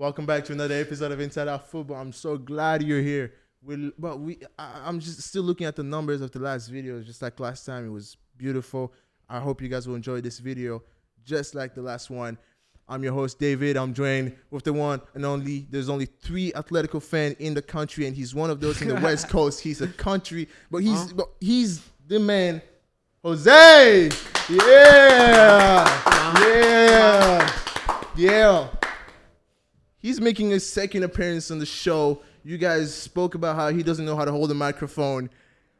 Welcome back to another episode of Inside Out Football. I'm so glad you're here. We, but we, I, I'm just still looking at the numbers of the last video. Just like last time, it was beautiful. I hope you guys will enjoy this video, just like the last one. I'm your host David. I'm joined with the one and only. There's only three Atletico fan in the country, and he's one of those in the West Coast. He's a country, but he's but he's the man, Jose. Yeah, yeah, yeah. He's making his second appearance on the show. You guys spoke about how he doesn't know how to hold a microphone.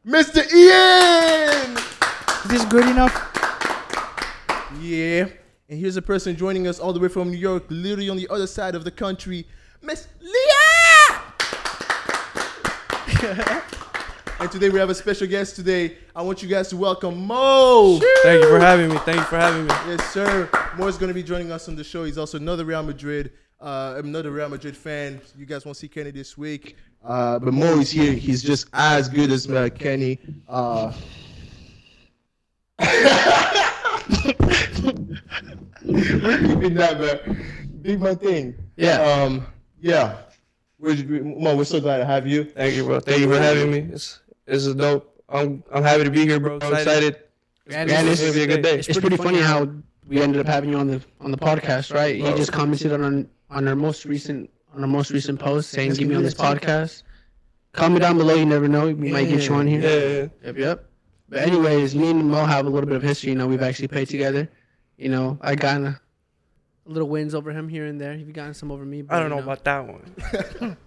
Mr. Ian! Is this good enough? Yeah. And here's a person joining us all the way from New York, literally on the other side of the country, Miss Leah! and today we have a special guest today. I want you guys to welcome Mo. Thank you for having me. Thank you for having me. Yes, sir. Mo is going to be joining us on the show. He's also another Real Madrid, uh, I'm not a Real Madrid fan. You guys won't see Kenny this week. Uh, but Mo is here. He's just as good as uh, Kenny. Uh, we're keeping that, man. Big my thing. Yeah. Um. Yeah. We're, Mo, we're so glad to have you. Thank you, bro. Thank you for having me. It's this is dope. I'm I'm happy to be here, bro. I'm excited. Yeah, Man, it's, this is gonna be a good day. it's pretty funny how we ended up having you on the on the podcast, right? You just commented on on our most recent on our most recent post saying, "Give me on this podcast." Comment down below. You never know. We might get you on here. Yeah, yeah. Yep, yep. But anyways, me and Mo have a little bit of history. You know, we've actually played together. You know, I got a little wins over him here and there. You've gotten some over me. But, I don't know you about that one.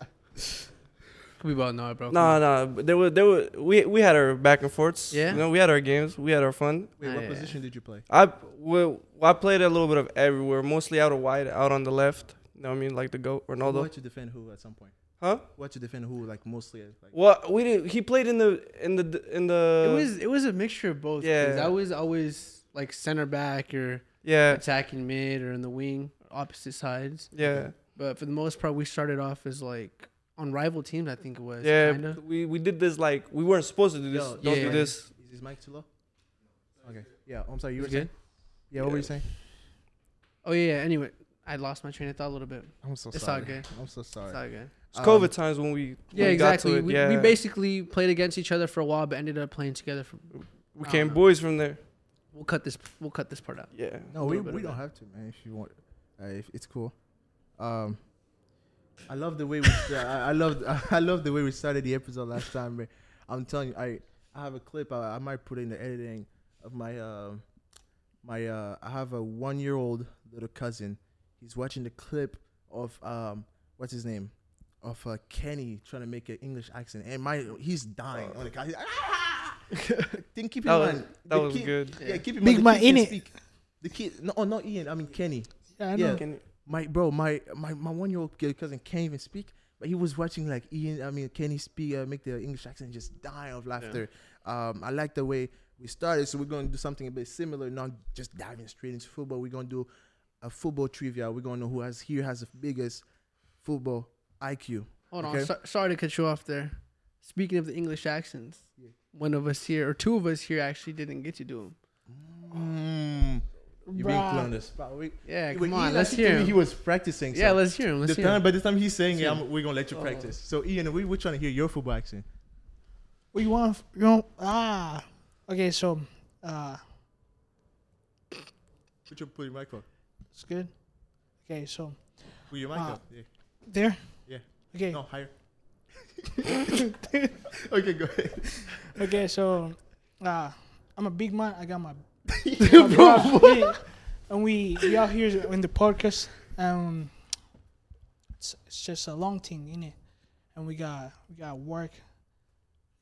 We both know it, bro. No, no. but There were there were we we had our back and forths. Yeah? You know, we had our games. We had our fun. Wait, Ah, what yeah. position did you play? I well, I played a little bit of everywhere, mostly out of wide, out on the left. You know what I mean? Like the goat Who Ronaldo. had to defend who at some point? Huh? What to defend who? Like mostly. Like, Well, we didn't. He played in the in the in the. It was it was a mixture of both. Yeah. I was always like center back or yeah attacking mid or in the wing, opposite sides. yeah But for the most part, we started off as like on rival teams. I think it was. yeah. Kinda. We we did this like we weren't supposed to do this. Yo, Don't yeah. do this. Is his mic too low? Okay. Yeah. I'm sorry. You You were good? saying? Yeah. What were you saying? Oh yeah. yeah. Anyway, I lost my train of thought a little bit. I'm so It's sorry. all good. I'm so sorry. It's all good. It's Um, COVID times when we Yeah, when we got to exactly. it, We, yeah. we basically played against each other for a while, but ended up playing together. For, we came know. boys from there. we'll cut this. We'll cut this part out. Yeah. No, we, we don't that. have to, man. If you want, uh, if it's cool. Um, I love the way we. sta- I, I love. I love the way we started the episode last time, man. I'm telling you, I I have a clip. I, I might put in the editing of my um my uh. I have a one year old little cousin. He's watching the clip of um what's his name of uh, Kenny trying to make an English accent, and my he's dying on the couch. He's like, "Ah!" Then keep in That was mind that was kid- good. Yeah, keep in Big mind. man the in can it. speak. The kid, no, oh, not Ian. I mean Kenny. Yeah, I Yeah. Can- My bro, my my, my one year old cousin can't even speak, but he was watching like Ian. I mean Kenny speak, uh, make the English accent, just die of laughter. Um, I like the way we started, so we're going to do something a bit similar, not just diving straight into football. We're going to do a football trivia. We're going to know who has here has the biggest football IQ. Hold Okay. on. So, sorry to cut you off there. Speaking of the English accents, Yeah. one of us here or two of us here actually didn't get to do them. Mm. You're being put on the spot. We, Yeah, Wait, come on. Ian Let's actually hear him. He was practicing. Yeah, let's hear him. Let's the hear time, him. by the time he's saying it, Yeah. We're gonna let you Oh. practice. So Ian, we, we're trying to hear your football accent. What you want? You want? Ah. Okay, so uh, Put your put your mic up. It's good. Okay, so Put your mic Ah. up. Yeah. there. Yeah. Okay. No, higher. okay, go ahead. Okay, so uh, I'm a big man. I got my. Bro, Yeah. and we we out here in the podcast. Um, it's, it's just a long thing, innit? And we got we got work.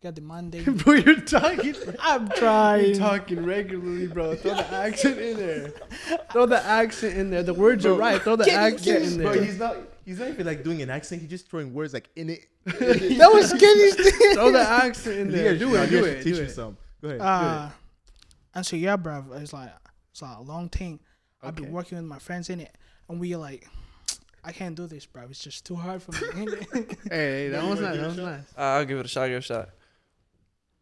We got the Monday. bro, you're talking. I'm You're trying. talking regularly, bro. Throw the accent in there. Throw the accent in there. The words are right. Throw the get- accent in Bro, there. he's not. He's not even like doing an accent. He's just throwing words like in it. that was Kenny's thing. Throw the accent in there. Yeah, Do it. Do should it. Teach Do you it. some. Go ahead. Uh, and so yeah, bro, it's like it's like a long thing. I've been working with my friends in it, and we like, I can't do this, bro. It's just too hard for me. innit? Hey, that You was wanna nice. give it That a was shot? nice. Uh, I'll give it a shot. Give it a shot.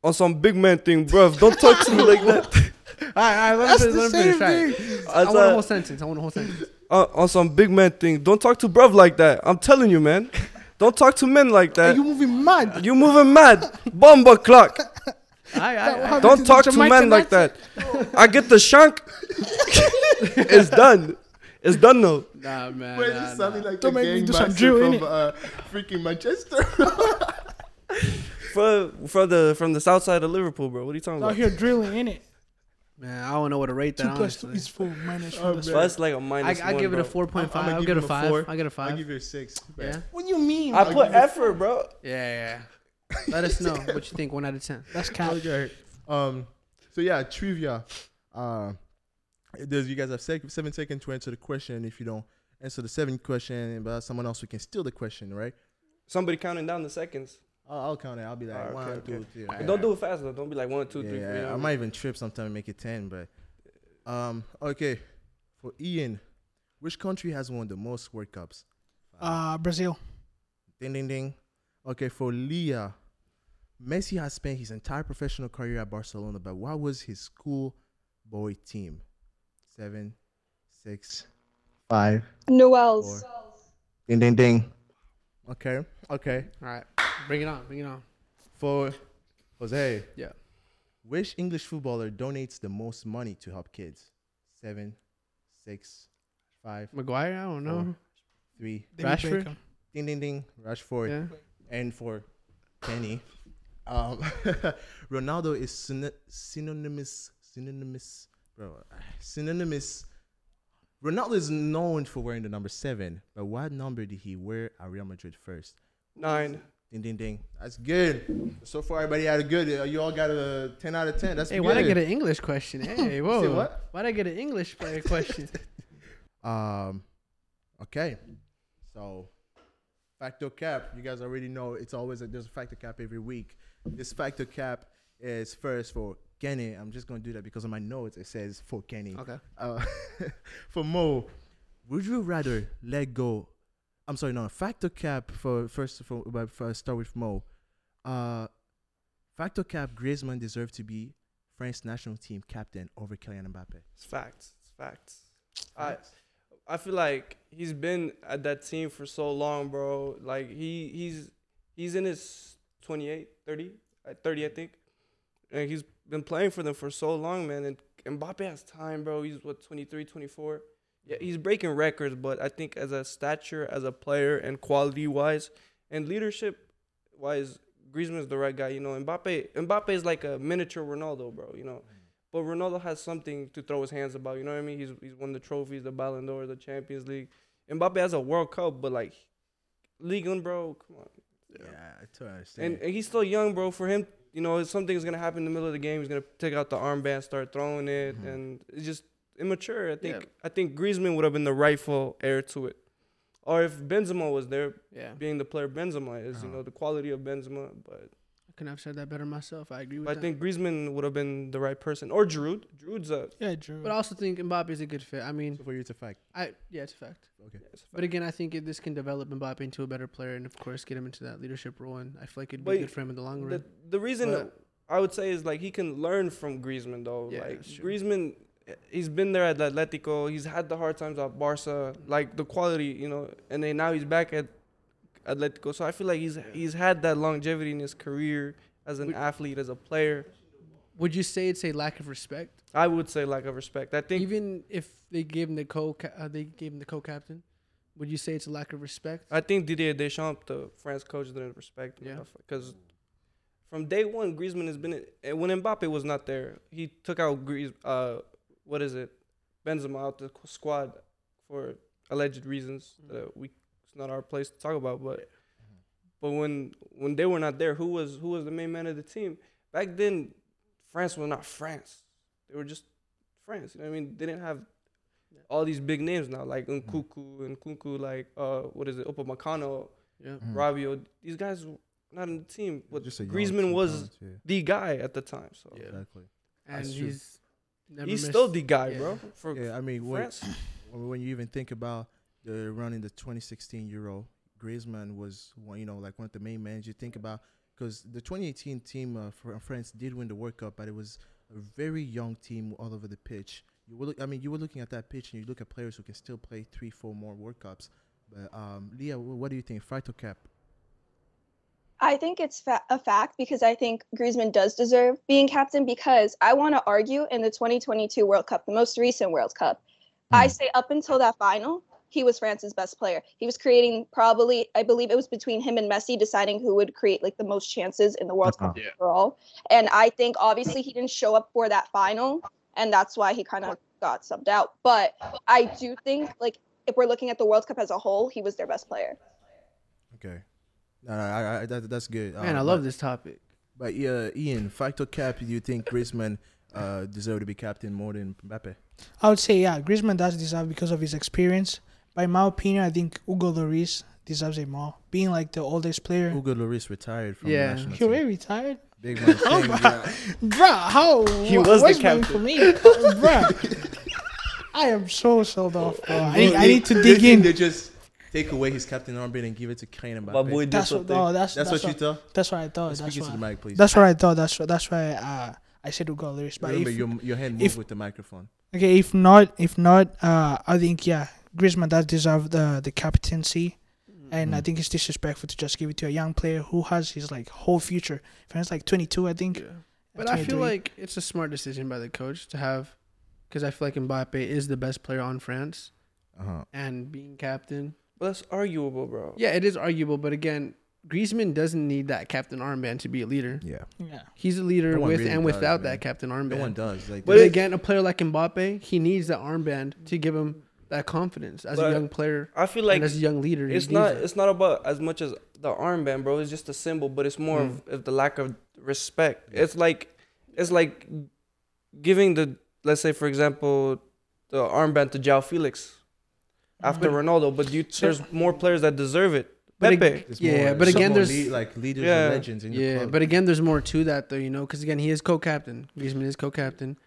On some big man thing, bruv. Don't talk to me like that. All right, all right. Let me finish. Let me same finish. Right. I I want a whole sentence. I want a whole sentence. uh, on some big man thing. Don't talk to bruv like that. I'm telling you, man. Don't talk to men like Hey, that. you moving mad? You moving mad. Bomba clock. I, I, I, Don't talk to men like that. I get the shank. it's done. It's done now. nah, man. Wait, nah, this nah. like Don't the make me do some master drill, from uh, freaking Manchester. For from the from the south side of Liverpool, bro. What are you talking about? Out about? here drilling in it. Man, I don't know what to rate that. Two plus two honestly. is four minus Oh, one. That's man. So that's like a I, minus I one, give it a bro. four point five. I'ma I'll give get a him a five. four. I get a I'll five. give you a six. Yeah, What do you mean? I bro? put effort, bro. yeah, yeah. Let us know what you think. One out of ten. That's cap. Okay. Um. So yeah, trivia. Uh, does you guys have sec- seven seconds to answer the question? If you don't answer the seventh question, but someone else who can steal the question, right? Somebody counting down the seconds. I'll, I'll count it. I'll be like okay, one, okay. two, three. Alright. Don't do it fast though. Don't be like one, two, three, yeah, four. you know I what might even trip sometime and make it ten, but um. Okay, for Ian, which country has won the most World Cups? Uh, Brazil. Ding ding ding. Okay, for Leah, Messi has spent his entire professional career at Barcelona, but what was his school boy team? Seven, six, five, Newell's. Ding ding ding. Okay, okay. All right, bring it on. Bring it on. For Jose, Yeah. which English footballer donates the most money to help kids? Seven, six, five, Maguire. I don't know. three. David Rashford? Ding ding ding. Rashford. Yeah. and for Kenny, um, Ronaldo is syno- synonymous, synonymous, bro, synonymous. Ronaldo is known for wearing the number seven, but what number did he wear at Real Madrid first? Nine. Ding ding ding. That's good. So far, everybody had a good. Uh, you all got a ten out of ten. That's good. Hey, good. why'd I get an English question? Hey, whoa. what? Why did I get an English player question? Um, okay. So, factor cap. You guys already know it's always a, there's a factor cap every week. This factor cap is first for Kenny. I'm just gonna do that because on my notes it says for Kenny. okay. Uh, for Mo, would you rather let go? I'm sorry, no. Factor cap for first for, for start with Mo. Uh, factor cap. Griezmann deserved to be France national team captain over Kylian Mbappe. It's facts. It's facts. I I feel like he's been at that team for so long, bro. Like he he's he's in his 28, 30, uh, 30 I think. And he's been playing for them for so long, man. And Mbappe has time, bro. He's what 23, 24. Yeah, he's breaking records, but I think as a stature, as a player, and quality wise, and leadership wise, Griezmann is the right guy. You know, Mbappe Mbappe is like a miniature Ronaldo, bro. You know, but Ronaldo has something to throw his hands about. You know what I mean? He's he's won the trophies, the Ballon d'Or, the Champions League. Mbappe has a World Cup, but like, League One, bro. Come on. Yeah, I totally understand. And, and he's still young, bro. For him, you know, something's gonna happen in the middle of the game. He's gonna take out the armband, start throwing it, Mhm. and it's just immature. I think Yeah. I think Griezmann would have been the rightful heir to it, or if Benzema was there, Yeah. being the player Benzema is, you Uh-huh. know, the quality of Benzema. But, I couldn't have said that better myself. I agree with but I think Griezmann would have been the right person, or Giroud. Giroud's a Yeah, Drew. but I also think Mbappe is a good fit. I mean, so for you, it's a fact. I yeah, it's a fact. Okay. yeah, it's a But again, I think it, this can develop Mbappe into a better player, and of course, get him into that leadership role. And I feel like it'd be But good for him in the long run. the reason But- I would say is like he can learn from Griezmann though. Yeah, like that's true. Griezmann, he's been there at Atletico. He's had the hard times at Barca. Like the quality, you know, and then now he's back at Atletico. So I feel like he's he's had that longevity in his career as an Would- athlete, as a player. Would you say it's a lack of respect, I would say lack of respect. I think even if they gave him the co uh, they gave him the co-captain? Would you say it's a lack of respect? I think Didier Deschamps, the France coach, didn't respect him Yeah. enough because from day one, Griezmann has been and when Mbappe was not there. He took out Griez, uh, what is it, Benzema out the squad for alleged reasons that we it's not our place to talk about. But but when when they were not there, who was who was the main man of the team back then? France was not France. They were just France. You know what I mean? They didn't have all these big names now, like Nkuku and Kunku, like uh, what is it, Upamecano, Yeah. Mhm. Rabiot. These guys were not in the team, but Just a young Griezmann was talent, yeah, the guy at the time. So Yeah. exactly. And he's never he's missed- still the guy, yeah. bro. For Yeah, I mean, when, France. when you even think about the run in the 2016 Euro, Griezmann was one, you know, like one of the main men. You think about because the 2018 team uh, for France did win the World Cup, but it was a very young team all over the pitch. You were, look, I mean, you were looking at that pitch, and you look at players who can still play three, four more World Cups. But um, Leah, what do you think? Fight or cap? I think it's fa- a fact because I think Griezmann does deserve being captain because I want to argue in the 2022 World Cup, the most recent World Cup, I Hmm. say up until that final, he was France's best player. He was creating probably, I believe it was between him and Messi deciding who would create like the most chances in the World Cup Yeah. overall. And I think obviously he didn't show up for that final, and that's why he kind of got subbed out. But I do think like if we're looking at the World Cup as a whole, he was their best player. Okay. No, no, I, I, that, that's good. Man, I Um, love but- this topic. But yeah, Ian, fight or cap? Do you think Griezmann uh, deserve to be captain more than Mbappe? I would say yeah, Griezmann does deserve because of his experience. But in my opinion, I think Hugo Lloris deserves it more. Being like the oldest player. Hugo Lloris retired from Yeah. the national He team. already retired? Big man Oh, bro. yeah. Bruh, how? He wh- was the what's going captain. for me? Bruh. I am so sold off, bro. I need, I need to dig in. They just take away his captain armband and give it to Kylian Mbappe. My boy did That's what, something. oh, that's, that's, that's, what you thought. That's what I thought. That's Speak into the mic, please. That's what I thought. That's what. That's why uh, I said Hugo Lloris. But Remember, if, your your hand if- with the microphone. okay, if not, if not, uh, I think yeah, Griezmann does deserve the the captaincy. And I Mm. think it's disrespectful to just give it to a young player who has his like whole future. If he's like 22, I think. Yeah. But I feel like it's a smart decision by the coach to have, because I feel like Mbappe is the best player on France, Uh huh. and being captain. But that's arguable, bro. Yeah, it is arguable, but again, Griezmann doesn't need that captain armband to be a leader. Yeah. Yeah. He's a leader No with really and without man. that captain No armband. one does. Like, But this- again, a player like Mbappe, he needs that armband to give him that confidence as a young player I feel and like as a young leader. he it's needs not that. it's not about as much as the armband, bro. It's just a symbol, but it's more of, mm. of the lack of respect. It's like it's like giving the let's say for example the armband to João Felix after Ronaldo, but you, there's more players that deserve it. But Pepe. it's yeah, more- but again, there's- le- like leaders Yeah. and legends in the Yeah, club. but again, there's more to that though, you know, because again, he is co-captain. Griezmann is co-captain.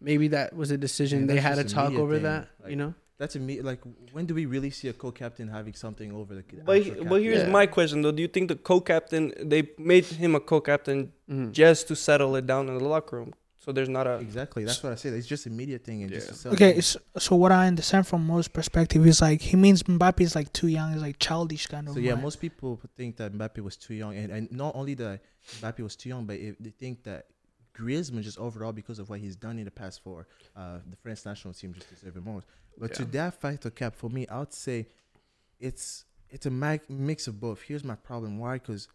Maybe that was a decision Man, they had to a talk over thing. that. Like, you know, that's a me. Like, when do we really see a co-captain having something over the? But actual he- but here's Yeah. my question though: Do you think the co-captain they made him a co-captain Mhm. just to settle it down in the locker room? So there's not a exactly. That's what I said. It's just a media thing and just Yeah. to sell Okay, so, so what I understand from most perspective is like he means Mbappe is like too young, is like childish kind of. So yeah, mind. most people think that Mbappe was too young, and, and not only that Mbappe was too young, but it, they think that Griezmann just overall because of what he's done in the past for uh, the French national team just deserve it more. But to Yeah. that fighter cap for me, I would say it's it's a mag- mix of both. Here's my problem: why? Because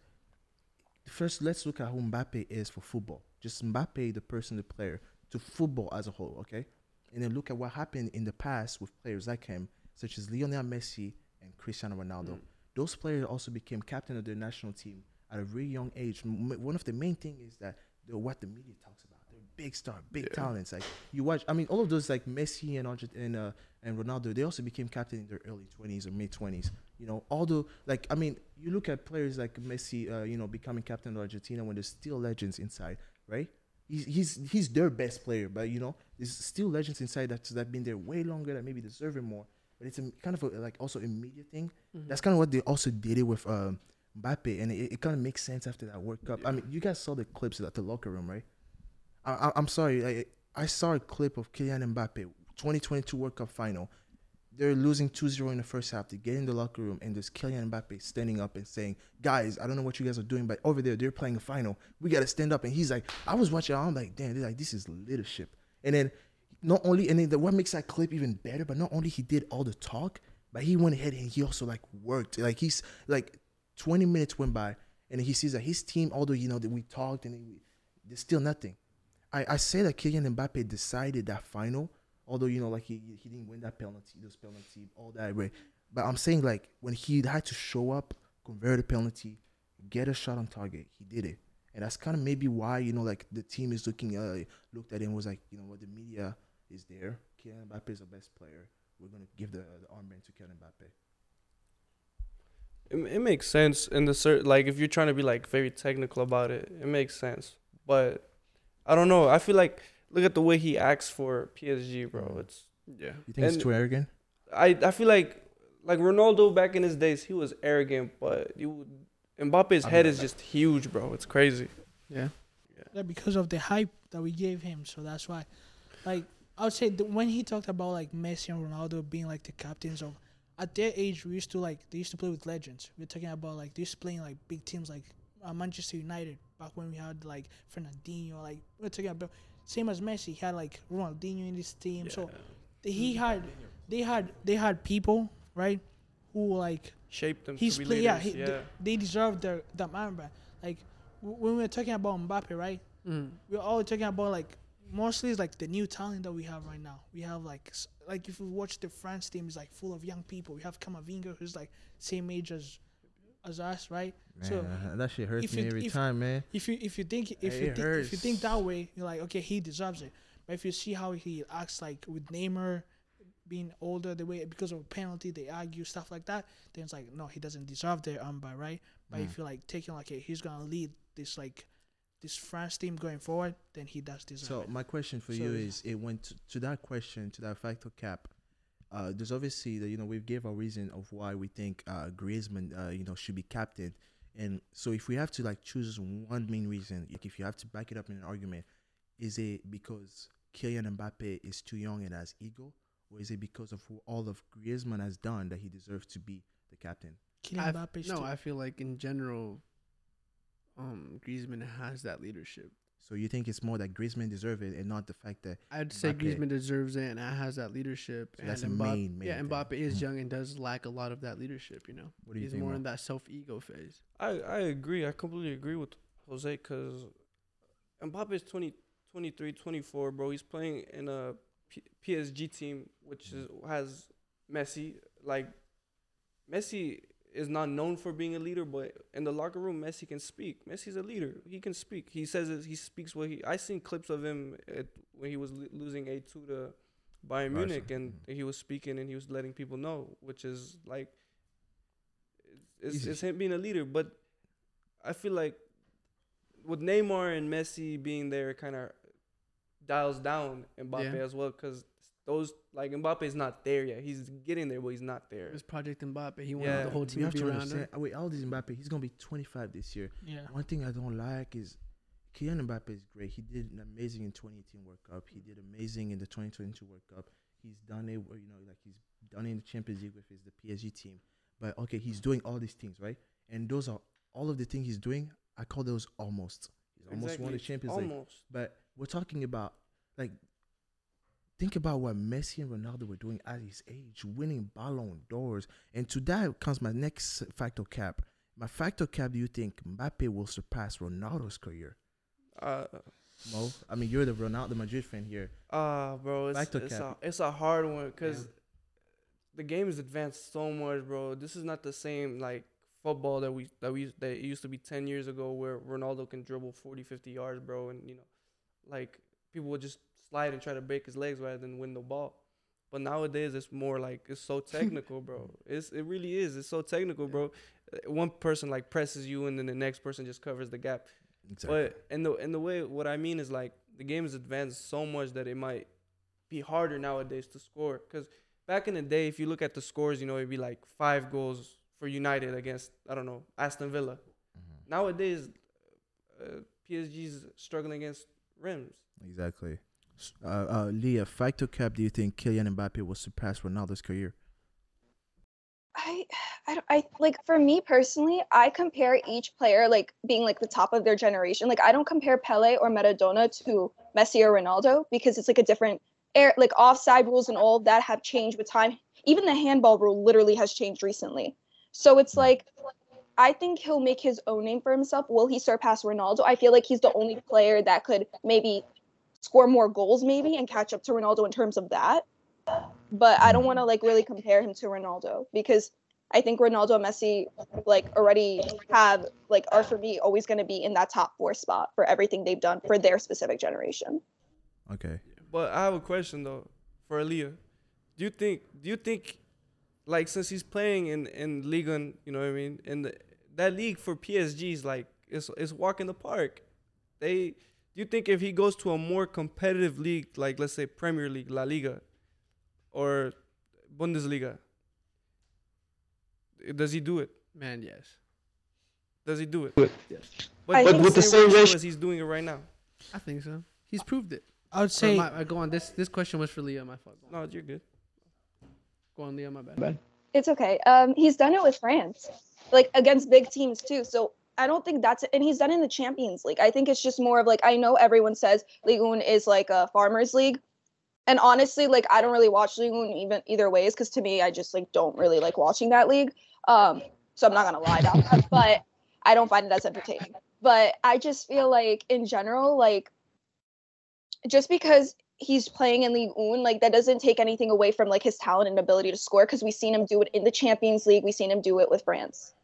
first, let's look at who Mbappe is for football. Just Mbappe, the person, the player, to football as a whole. Okay, and then look at what happened in the past with players like him, such as Lionel Messi and Cristiano Ronaldo. Mm. Those players also became captain of their national team at a very young age. M- One of the main things is that they're what the media talks about. They're big star, big Yeah. talents. Like you watch, I mean, all of those like Messi and and uh, and Ronaldo, they also became captain in their early twenties or mid twenties. You know, although like I mean, you look at players like Messi, uh, you know, becoming captain of Argentina when there's still legends inside, right? He's he's he's their best player, but you know, there's still legends inside that that been there way longer that maybe deserve it more. But it's a kind of a, like also a media thing. Mm-hmm. That's kind of what they also did it with um, Mbappe, and it, it kind of makes sense after that World Cup. I mean, you guys saw the clips at the locker room, right? I, I, I'm sorry, I, I saw a clip of Kylian Mbappe, 2022 World Cup final. They're losing 2-0 in the first half. They get in the locker room, and there's Kylian Mbappe standing up and saying, "Guys, I don't know what you guys are doing, but over there they're playing a final. We gotta stand up." And he's like, "I was watching. I'm like, damn, they're like this is leadership." And then not only and then the, what makes that clip even better, but not only he did all the talk, but he went ahead and he also like worked. Like he's like 20 minutes went by, and he sees that his team, although you know that we talked and there's still nothing. I, I say that Kylian Mbappe decided that final, although you know like he he didn't win that penalty, those penalty, all that right. But I'm saying like when he had to show up, convert a penalty, get a shot on target, he did it, and that's kind of maybe why you know like the team is looking uh looked at him was like you know what the media is there. Kylian Mbappe is the best player. We're gonna give the, the armband to Kylian Mbappe. It, it makes sense in the cert like if you're trying to be like very technical about it, it makes sense. But I don't know. I feel like look at the way he acts for PSG, bro. It's yeah. You think it's And- too arrogant? I I feel like like Ronaldo back in his days, he was arrogant, but you Mbappe's I head is that. just huge, bro. It's crazy. Yeah. Yeah, because of the hype that we gave him. So that's why, like, I would say that when he talked about like Messi and Ronaldo being like the captains of at their age we used to like they used to play with legends. We're talking about like they used to play in like big teams like uh, Manchester United back when we had like Fernandinho. Like we're talking about same as Messi. He had like Ronaldinho in this team. So he had they had they had people right who like Shaped them. he's to play yeah, he, yeah. th- they deserve their that man brand. Like w- when we were talking about Mbappe, right? Mm. we're all talking about like mostly it's like the new talent that we have right now. We have like like if you watch the France team is like full of young people. We have Camavinga who's like same age as as us, right? So Man, that shit hurts me you- every if- time, man. if you if you think if It you think if you think that way, you're like okay, he deserves it. But if you see how he acts like with Neymar being older, the way because of a penalty they argue stuff like that, then it's like no, he doesn't deserve the umpire, right? But Mm. if you're like taking like okay, he's gonna lead this like this France team going forward, then he does deserve So it. my question for So you is, it went to, to that question, to that factor cap. Uh, there's obviously that you know we've gave a reason of why we think uh, Griezmann uh, you know should be captain, and so if we have to like choose one main reason, like if you have to back it up in an argument, is it because Kylian Mbappe is too young and has ego, or is it because of who all of Griezmann has done that he deserves to be the captain? Kylian Mbappe no, too- I feel like in general, um, Griezmann has that leadership. So you think it's more that Griezmann deserve it and not the fact that I'd say Mbappe. Griezmann deserves it and has that leadership. So and that's a Mbappe, main- main yeah, thing. Mbappe is hmm. young and does lack a lot of that leadership. You know, what do you he's think? more Mo? in that self ego phase. I, I agree. I completely agree with Jose because Mbappe is 20, 23, 24, bro. He's playing in a P- PSG team which is has Messi. Like Messi is not known for being a leader, but in the locker room, Messi can speak. Messi's a leader. He can speak. He says it, he speaks what he. I seen clips of him at, when he was lo- losing a two to Bayern Barca, Munich, and mhm. he was speaking and he was letting people know, which is like. It's, Easy. it's him being a leader, but I feel like with Neymar and Messi being there, kind of dials down Mbappe Yeah. as well because those like Mbappe is not there yet. He's getting there, but he's not there. It was Project Mbappe. He wanted Yeah. the whole We team have to be around understand. him. Wait, all these Mbappe, he's gonna be 25 this year. yeah. One thing I don't like is Kylian Mbappe is great. He did an amazing in 2018 World Cup. He did amazing in the 2022 World Cup. He's done it, where, you know, like he's done it in the Champions League with his the PSG team. But okay, he's doing all these things, right? And those are all of the things he's doing. I call those almost. He's almost won the Exactly. Champions League. Almost. But we're talking about like think about what Messi and Ronaldo were doing at his age, winning Ballon d'Ors. And to that comes my next factor cap. My factor cap, do you think Mbappe will surpass Ronaldo's career? Uh, Mo? I mean, you're the Ronaldo Madrid fan here. ah, bro, it's Factor it's a, it's a hard one because Yeah. the game has advanced so much, bro. This is not the same like football that we that we that it used to be 10 years ago where Ronaldo can dribble 40, 50 yards, bro, and you know, like people would just slide and try to break his legs rather than win the ball. But nowadays it's more like it's so technical, bro. It's it really is. It's so technical, bro. Uh, One person like presses you and then the next person just covers the gap. But in the in the way what I mean is like the game has advanced so much that it might be harder nowadays to score. Because back in the day, if you look at the scores, you know it'd be like five goals for United against I don't know Aston Villa. Mhm. Nowadays, uh, PSG's struggling against Reims. Exactly. Uh, uh, Leah, factor cap, do you think Kylian Mbappe will surpass Ronaldo's career? I, I, I like for me personally, I compare each player like being like the top of their generation. Like I don't compare Pele or Maradona to Messi or Ronaldo because it's like a different air. Like offside rules and all of that have changed with time. Even the handball rule literally has changed recently. So it's like I think he'll make his own name for himself. Will he surpass Ronaldo? I feel like he's the only player that could maybe score more goals maybe and catch up to Ronaldo in terms of that. But I don't want to like really compare him to Ronaldo because I think Ronaldo and Messi like already have like are for me always going to be in that top 4 spot for everything they've done for their specific generation. Okay. But I have a question though for Aaliyah. Do you think do you think like since he's playing in in Liga, you know what I mean, in the, that league for PSG is like it's it's walk in the park. They do you think if he goes to a more competitive league like let's say Premier League, La Liga, or Bundesliga, does he do it? Man, yes. Does he do it? Yes. But, I but think with the so. same ratio as he's doing it right now. I think so. He's proved it. I would say my, I go on. This this question was for Leah. My fault. No, you're good. go on Leah. My bad. It's okay. Um, he's done it with France, like against big teams too. So I don't think that's and he's done in the Champions League. I think it's just more of like I know everyone says Ligue 1 is like a farmers league, and honestly, like I don't really watch Ligue 1 even either ways because to me, I just like don't really like watching that league. Um, so I'm not gonna lie about that, but I don't find it as entertaining. But I just feel like in general, like just because he's playing in League One, like that doesn't take anything away from like his talent and ability to score because we've seen him do it in the Champions League. We've seen him do it with France.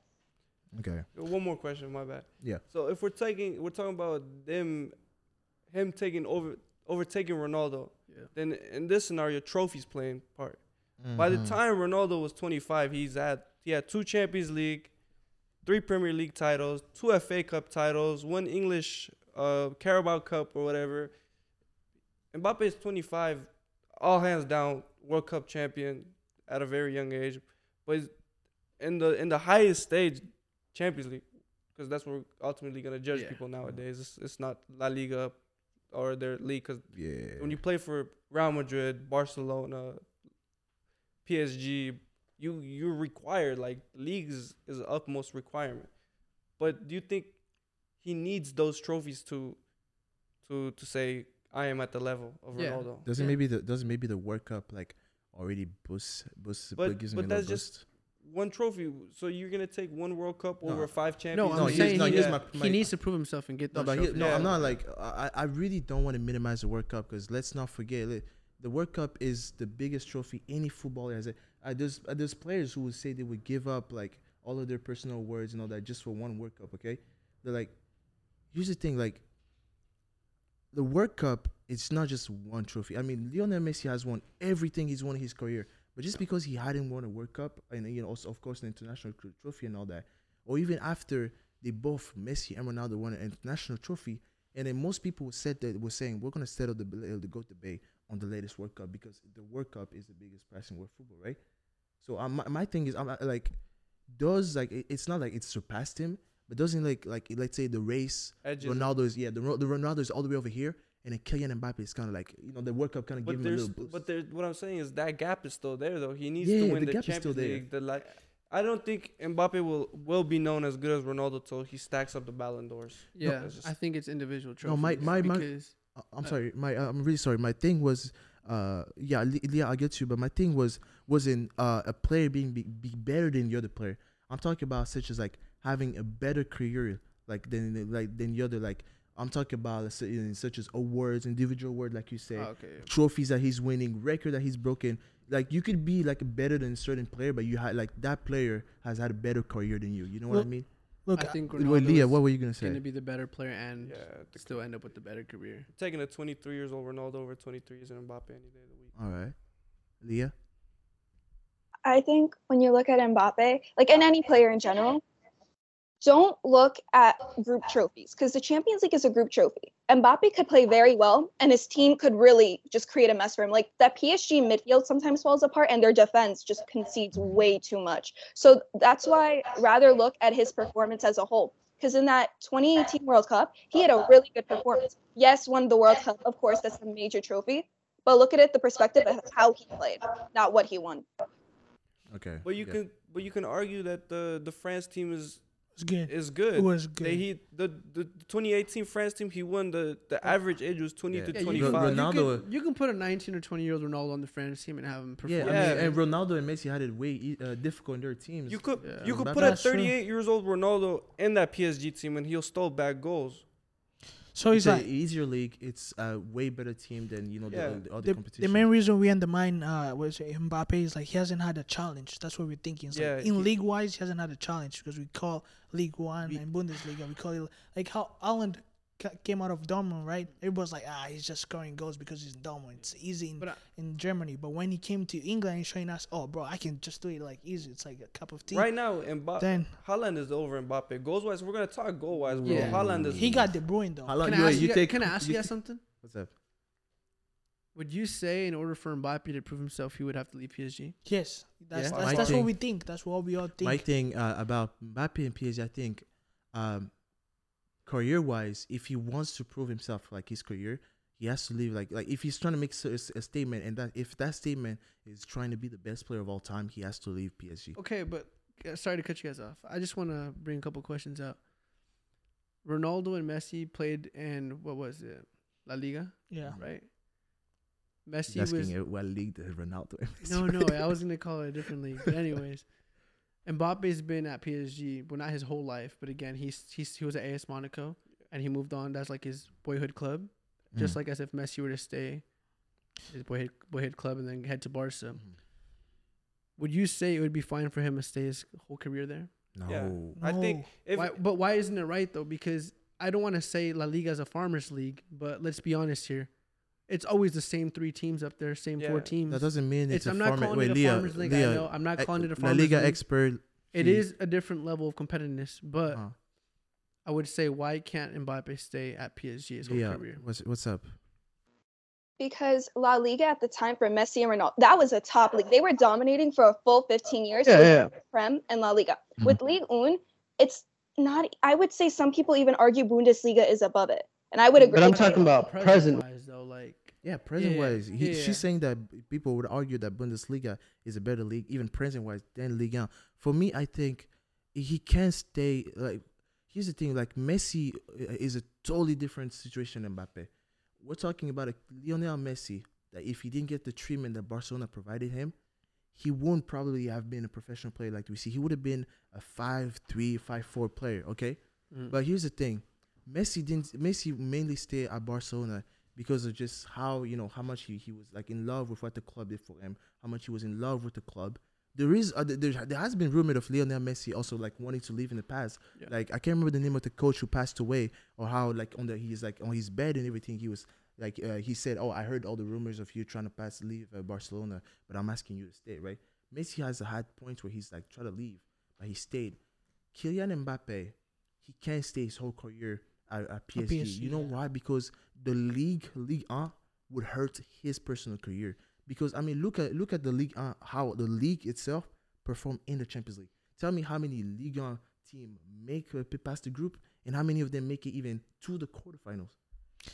Okay. One more question, my bad. Yeah. So if we're taking, we're talking about them, him taking over, overtaking Ronaldo. Yeah. Then in this scenario, trophies playing part. By the Mhm. time Ronaldo was 25, he's at he had two Champions League, three Premier League titles, two FA Cup titles, one English uh, Carabao Cup or whatever. Mbappe is 25, all hands down World Cup champion at a very young age, but in the in the highest stage, Champions League, because that's what we're ultimately gonna judge Yeah. people nowadays. It's, it's not La Liga or their league, because yeah. when you play for Real Madrid, Barcelona, PSG, you you're required like leagues is the utmost requirement. But do you think he needs those trophies to to to say I am at the level of Yeah. Ronaldo? doesn't Yeah. maybe the doesn't maybe the World Cup like already boost boost But- gives him but a little that's just- boost? One trophy. So you're gonna take one World Cup No. over five No, champions? I'm No, here's- saying no, he, here's needs- my- my- he needs to prove himself and get No, those but he, trophies. no, Yeah. I'm not like I, I really don't want to minimize the World Cup because let's not forget like, the World Cup is the biggest trophy any footballer has. Uh, there's uh, there's players who would say they would give up like all of their personal words and all that just for one World Cup. Okay, they're like, here's the thing, like the World Cup, it's not just one trophy. I mean, Lionel Messi has won everything he's won in his career, but just because he hadn't won a World Cup and you know also of course an international trophy and all that, or even after they both Messi and Ronaldo won an international trophy, and then most people said that were saying we're gonna settle the the goat debate on the latest World Cup because the World Cup is the biggest prize in world football, right? So um, my, my thing is, I'm uh, like, does like it, it's not like it surpassed him, but doesn't like like let's say the race Edges. Ronaldo is yeah the the Ronaldo is all the way over here, and then Kylian Mbappe is kind of like you know the World Cup kind of give But him a little boost. but there, what I'm saying is that gap is still there though. He needs Yeah, to win the the, gap is still Champions there. League. The like, I don't think Mbappe will will be known as good as Ronaldo till he stacks up the Ballon d'Ors. Yeah, that's just- I think it's individual trophies. No, my- my- my- Uh, I'm Uh, sorry. My uh, I'm really sorry. My thing was, uh, yeah, Le- Leah, I get you, but my thing was wasn't uh, a player being be, be better than the other player. I'm talking about such as like having a better career, like than like than the other. Like I'm talking about let's say, you know, such as awards, individual award, like you say, oh, okay. trophies that he's winning, record that he's broken. Like you could be like better than a certain player, but you had like that player has had a better career than you. You know what I mean? look, I think uh, Wait, Ronaldo Leah, what were you gonna say? going to say? be the better player and Yeah, still end up with the better career. taking a 23 years old Ronaldo over 23 years and Mbappe any day of the week. All right, Leah. I think when you look at Mbappe, like in any player in general, don't look at group trophies because the Champions League is a group trophy. Mbappe could play very well and his team could really just create a mess for him. Like that PSG midfield sometimes falls apart and their defense just concedes way too much. So that's why I rather look at his performance as a whole. Because in that 2018 World Cup, he had a really good performance. Yes, won the World Cup. Of course, that's a major trophy. But look at it the perspective of how he played, not what he won. Okay. But you yeah. can but you can argue that the the France team is it's good. is good. It was They, good. he the, the 2018 France team he won the the average age was 20 Yeah. to Yeah, 25. Ro- can, Ronaldo- you, can, you can put a 19 or 20 year old Ronaldo on the France team and have him perform. Yeah, I mean, and Ronaldo and Messi had it way e- uh, difficult in their teams. You could Yeah. you could put a That's true. 38 years old Ronaldo in that PSG team and he'll still back goals. So he's it's like an easier league. It's a way better team than you know Yeah. the, the other the, competition. the main reason we undermine uh was Mbappe is like he hasn't had a challenge. That's what we're thinking. It's Yeah, like in league wise, he hasn't had a challenge because we call League One We- and Bundesliga. We call it like how ca- came out of Dortmund, right? Everybody's like, ah, he's just scoring goals because he's in Dortmund. It's easy in, But I- in Germany. But when he came to England, he's showing us, oh, bro, I can just do it like easy. It's like a cup of tea. Right now, Mbappe, Then Haaland is over Mbappe. Goals wise, we're gonna talk goal wise, bro. Yeah. Haaland is he got De Bruyne though. How long? Can I ask you you, take? can I ask you you guys something? What's up? Would you say in order for Mbappe to prove himself, he would have to leave PSG? Yes, that's Yeah. that's, My that's what we think. That's what we all think. My thing uh, about Mbappe and PSG, I think, um, career wise, if he wants to prove himself like his career, he has to leave. Like like if he's trying to make a statement, and that if that statement is trying to be the best player of all time, he has to leave PSG. Okay, but uh, sorry to cut you guys off. I just want to bring a couple questions out. Ronaldo and Messi played in what was it, La Liga, Yeah. right? He's Messi asking was you what league did Ronaldo? and Messi no, no. I was gonna call it a different league, but anyways, Mbappe's been at PSG, well, not his whole life, but again, he's he's he was at AS Monaco, and he moved on. That's like his boyhood club, just Mm. like as if Messi were to stay his boyhood boyhood club and then head to Barca. Mhm. Would you say it would be fine for him to stay his whole career there? No. Yeah. I think if why, but why isn't it right though? Because I don't want to say La Liga is a farmers league, but let's be honest here. It's always the same three teams up there, same four teams. That doesn't mean it's, it's, a I'm not farmer- calling wait, it a Leah, farmers league. Leah, I know. I'm not eh, calling it a La farmers Liga league. expert. It he- is a different level of competitiveness, but uh, I would say why can't Mbappe stay at PSG his whole Leah, career? what's what's up? because La Liga at the time for Messi and Ronaldo, that was a top league. They were dominating for a full 15 years. Yeah, with yeah. Prem and La Liga. Mhm. With League 1, it's not. I would say some people even argue Bundesliga is above it, and I would agree. But I'm talking about present wise though, like Yeah, present Yeah, wise, he, yeah. she's saying that people would argue that Bundesliga is a better league, even present wise, than Ligue 1. For me, I think he can stay. Like, here's the thing: like Messi uh, is a totally different situation than Mbappe. We're talking about a Lionel Messi that if he didn't get the treatment that Barcelona provided him, he won't probably have been a professional player like we see. He would have been a five three, five four player. Okay. mm. But here's the thing, Messi didn't. Messi mainly stayed at Barcelona because of just how you know how much he, he was like in love with what the club did for him, how much he was in love with the club. There is uh, there, there has been rumored of Lionel Messi also like wanting to leave in the past. Yeah. Like I can't remember the name of the coach who passed away or how like on the he's like on his bed and everything he was like uh, he said, "Oh, I heard all the rumors of you trying to pass leave uh, Barcelona, but I'm asking you to stay." Right? Messi has had points where he's like try to leave, but he stayed. Kylian Mbappe, he can't stay his whole career at, at PSG. PSG, You know yeah. why? Because the league, League One, would hurt his personal career. Because I mean, look at look at the league, uh, how the league itself performed in the Champions League. Tell me how many Ligue 1 team make uh, past the group, and how many of them make it even to the quarterfinals.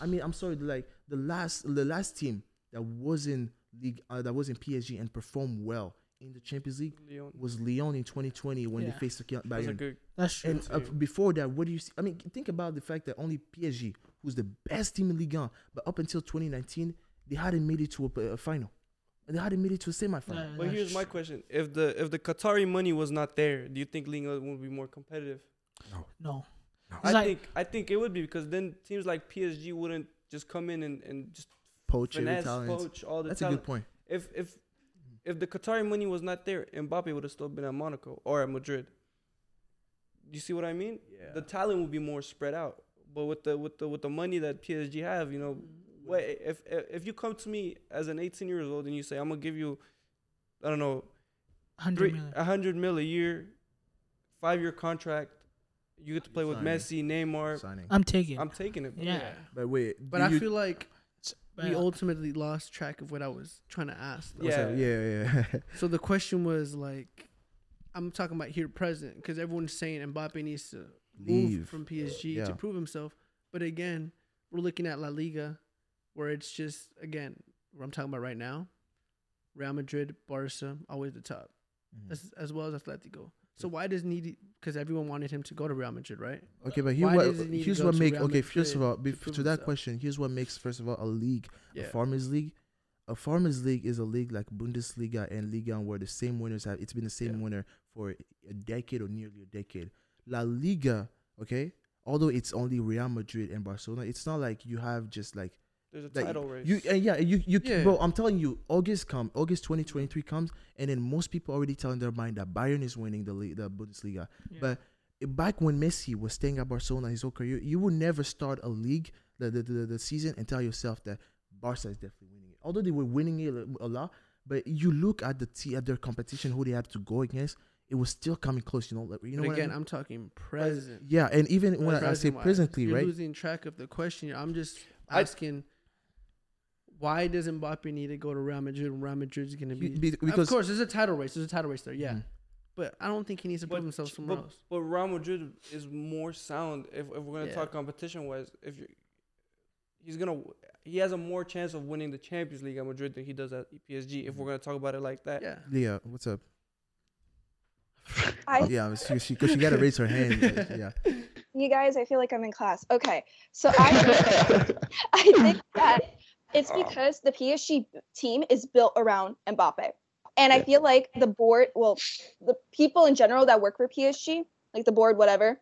I mean, I'm sorry, like the last the last team that was in league uh, that was in PSG and performed well in the Champions League Leon was Lyon in 2020 when they faced the was a Bayern. good. That's true. And uh, before that, what do you see? I mean, think about the fact that only PSG, who's the best team in Ligue 1, but up until 2019, they hadn't made it to a, a final. And they hadn't made it to a semi-final. Yeah, But that's here's my question: If the if the Qatari money was not there, do you think Liga would be more competitive? No. No. I like- think I think it would be because then teams like PSG wouldn't just come in and, and just Poach every finesse, talent. poach all the That's a good point. If if if the Qatari money was not there, Mbappe would have still been at Monaco or at Madrid. You see what I mean? Yeah. The talent would be more spread out. But with the with the with the money that PSG have, you know, mm-hmm. wait, if if if you come to me as an 18 years old and you say I'm gonna give you, I don't know, 100 three million. a hundred mil a year, five year contract, you get to play with Signing. Messi, Neymar. Signing. I'm taking. I'm taking it. bro. yeah. but wait, But do I you- feel like It's- we ultimately lost track of what I was trying to ask. though. what's up? Yeah. yeah, yeah. So the question was like, I'm talking about here present because everyone's saying Mbappe needs to move from PSG Yeah. to prove himself. But again, we're looking at La Liga, where it's just again, what I'm talking about right now, Real Madrid, Barca, always the top, Mhm. as, as well as Atletico. So why does need? Because everyone wanted him to go to Real Madrid, right? Okay, but here what, he here's what to make okay. First of all, to to that himself? question, here's what makes first of all a league Yeah. a farmers league. A farmers league is a league like Bundesliga and Liga, where the same winners have. It's been the same Yeah. winner for a decade or nearly a decade. La Liga, okay, although it's only Real Madrid and Barcelona, it's not like you have just like There's a title race. you. And yeah, you you. Yeah. Bro, I'm telling you, August come, August 2023 comes, and then most people already telling their mind that Bayern is winning the league, the Bundesliga. Yeah. But back when Messi was staying at Barcelona his whole career, you would never start a league the the, the, the season and tell yourself that Barca is definitely winning it. Although they were winning it a lot, but you look at the t- at their competition, who they had to go against, it was still coming close. You know, like, you know but what again, I mean? I'm talking present. yeah, and even when I, I say presently, You're right? losing track of the question. here. I'm just asking. Why does Mbappe need to go to Real Madrid when Real Madrid's going to be? be- because of course, there's a title race. There's a title race there. Yeah, Mhm. but I don't think he needs to prove himself somewhere but, else. But Real Madrid is more sound if, if we're gonna Yeah. talk competition wise. If you he's gonna he has a more chance of winning the Champions League at Madrid than he does at PSG. If we're gonna talk about it like that, Yeah. Leah, what's up? I Yeah, she she, 'cause she gotta raise her hand. yeah, you guys, I feel like I'm in class. Okay, so I I think that it's because the PSG team is built around Mbappe, and I feel like the board, well, the people in general that work for PSG, like the board, whatever,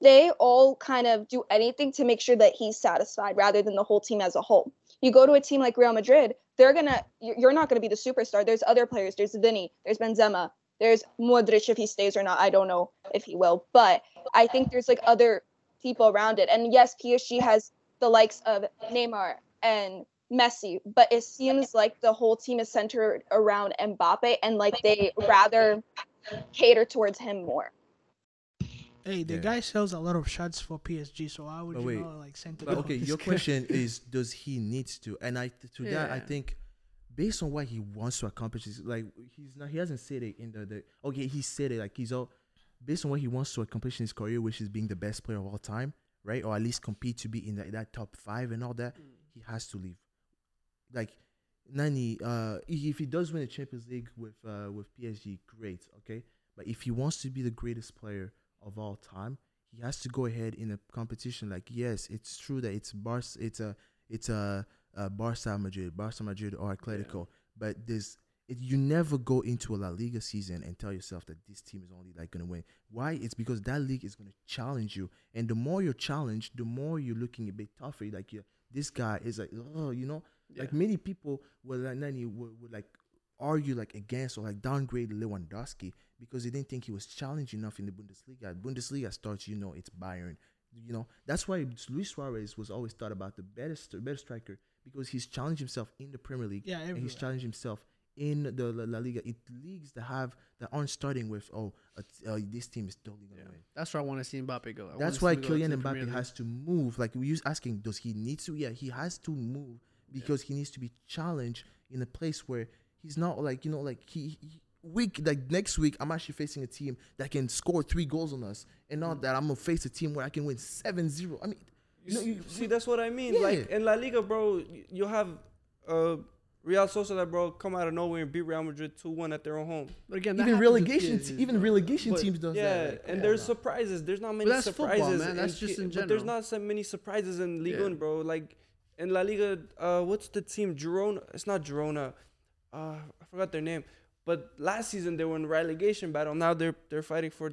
they all kind of do anything to make sure that he's satisfied rather than the whole team as a whole. You go to a team like Real Madrid, they're gonna, you're you're not gonna be the superstar. There's other players. There's Vini. There's Benzema. There's Modric if he stays or not. I don't know if he will, but I think there's like other people around it. And yes, PSG has the likes of Neymar and Messi, but it seems like the whole team is centered around Mbappe and like they rather cater towards him more. Hey, the Yeah. guy sells a lot of shots for PSG, so I would But you wait, know like send but okay. Your guy. question is, does he needs to? And I to that I think, based on what he wants to accomplish, is like he's not. He hasn't said it in the, the okay. He said it like he's all based on what he wants to accomplish in his career, which is being the best player of all time, right? Or at least compete to be in that, that top five and all that. Mm. He has to leave. Like Nani, uh, if he does win the Champions League with uh with PSG, great, okay. But if he wants to be the greatest player of all time, he has to go ahead in a competition. Like yes, it's true that it's Barca, it's a it's a, a Barca Madrid, Barca Madrid or Atletico, but there's it, you never go into a La Liga season and tell yourself that this team is only like gonna win. Why? It's because that league is gonna challenge you, and the more you're challenged, the more you're looking a bit tougher. Like you this guy is like, oh, you know, like many people were like Nani would, would like argue like against or like downgrade Lewandowski because they didn't think he was challenged enough in the Bundesliga. Bundesliga starts, you know, it's Bayern. You know, that's why Luis Suarez was always thought about the better st- better striker because he's challenged himself in the Premier League Yeah, and he's challenged himself in the La, La Liga. It leagues that have that aren't starting with oh uh, uh, this team is totally gonna Yeah. win. That's where I want to see Mbappe go. I That's why Kylian Mbappe has to move. Like we use asking, does he need to? Yeah, he has to move because he needs to be challenged in a place where he's not like you know like he, he week like next week I'm actually facing a team that can score three goals on us, and not that I'm gonna face a team where I can win 7-0. I mean, You No, s- you- see, that's what I mean. Yeah. Like in La Liga, bro, you have uh, Real Sociedad, bro, come out of nowhere and beat Real Madrid two one at their own home. But again, even happens with relegation, PSG, even relegation But- teams does yeah, that. Like, and there's surprises. There's not many that's football, surprises. man. That's just in But there's not so many surprises in Liga, Yeah. one, bro. Like in La Liga, uh, what's the team? Girona. It's not Girona. Uh, I forgot their name. But last season they were in relegation battle. Now they're they're fighting for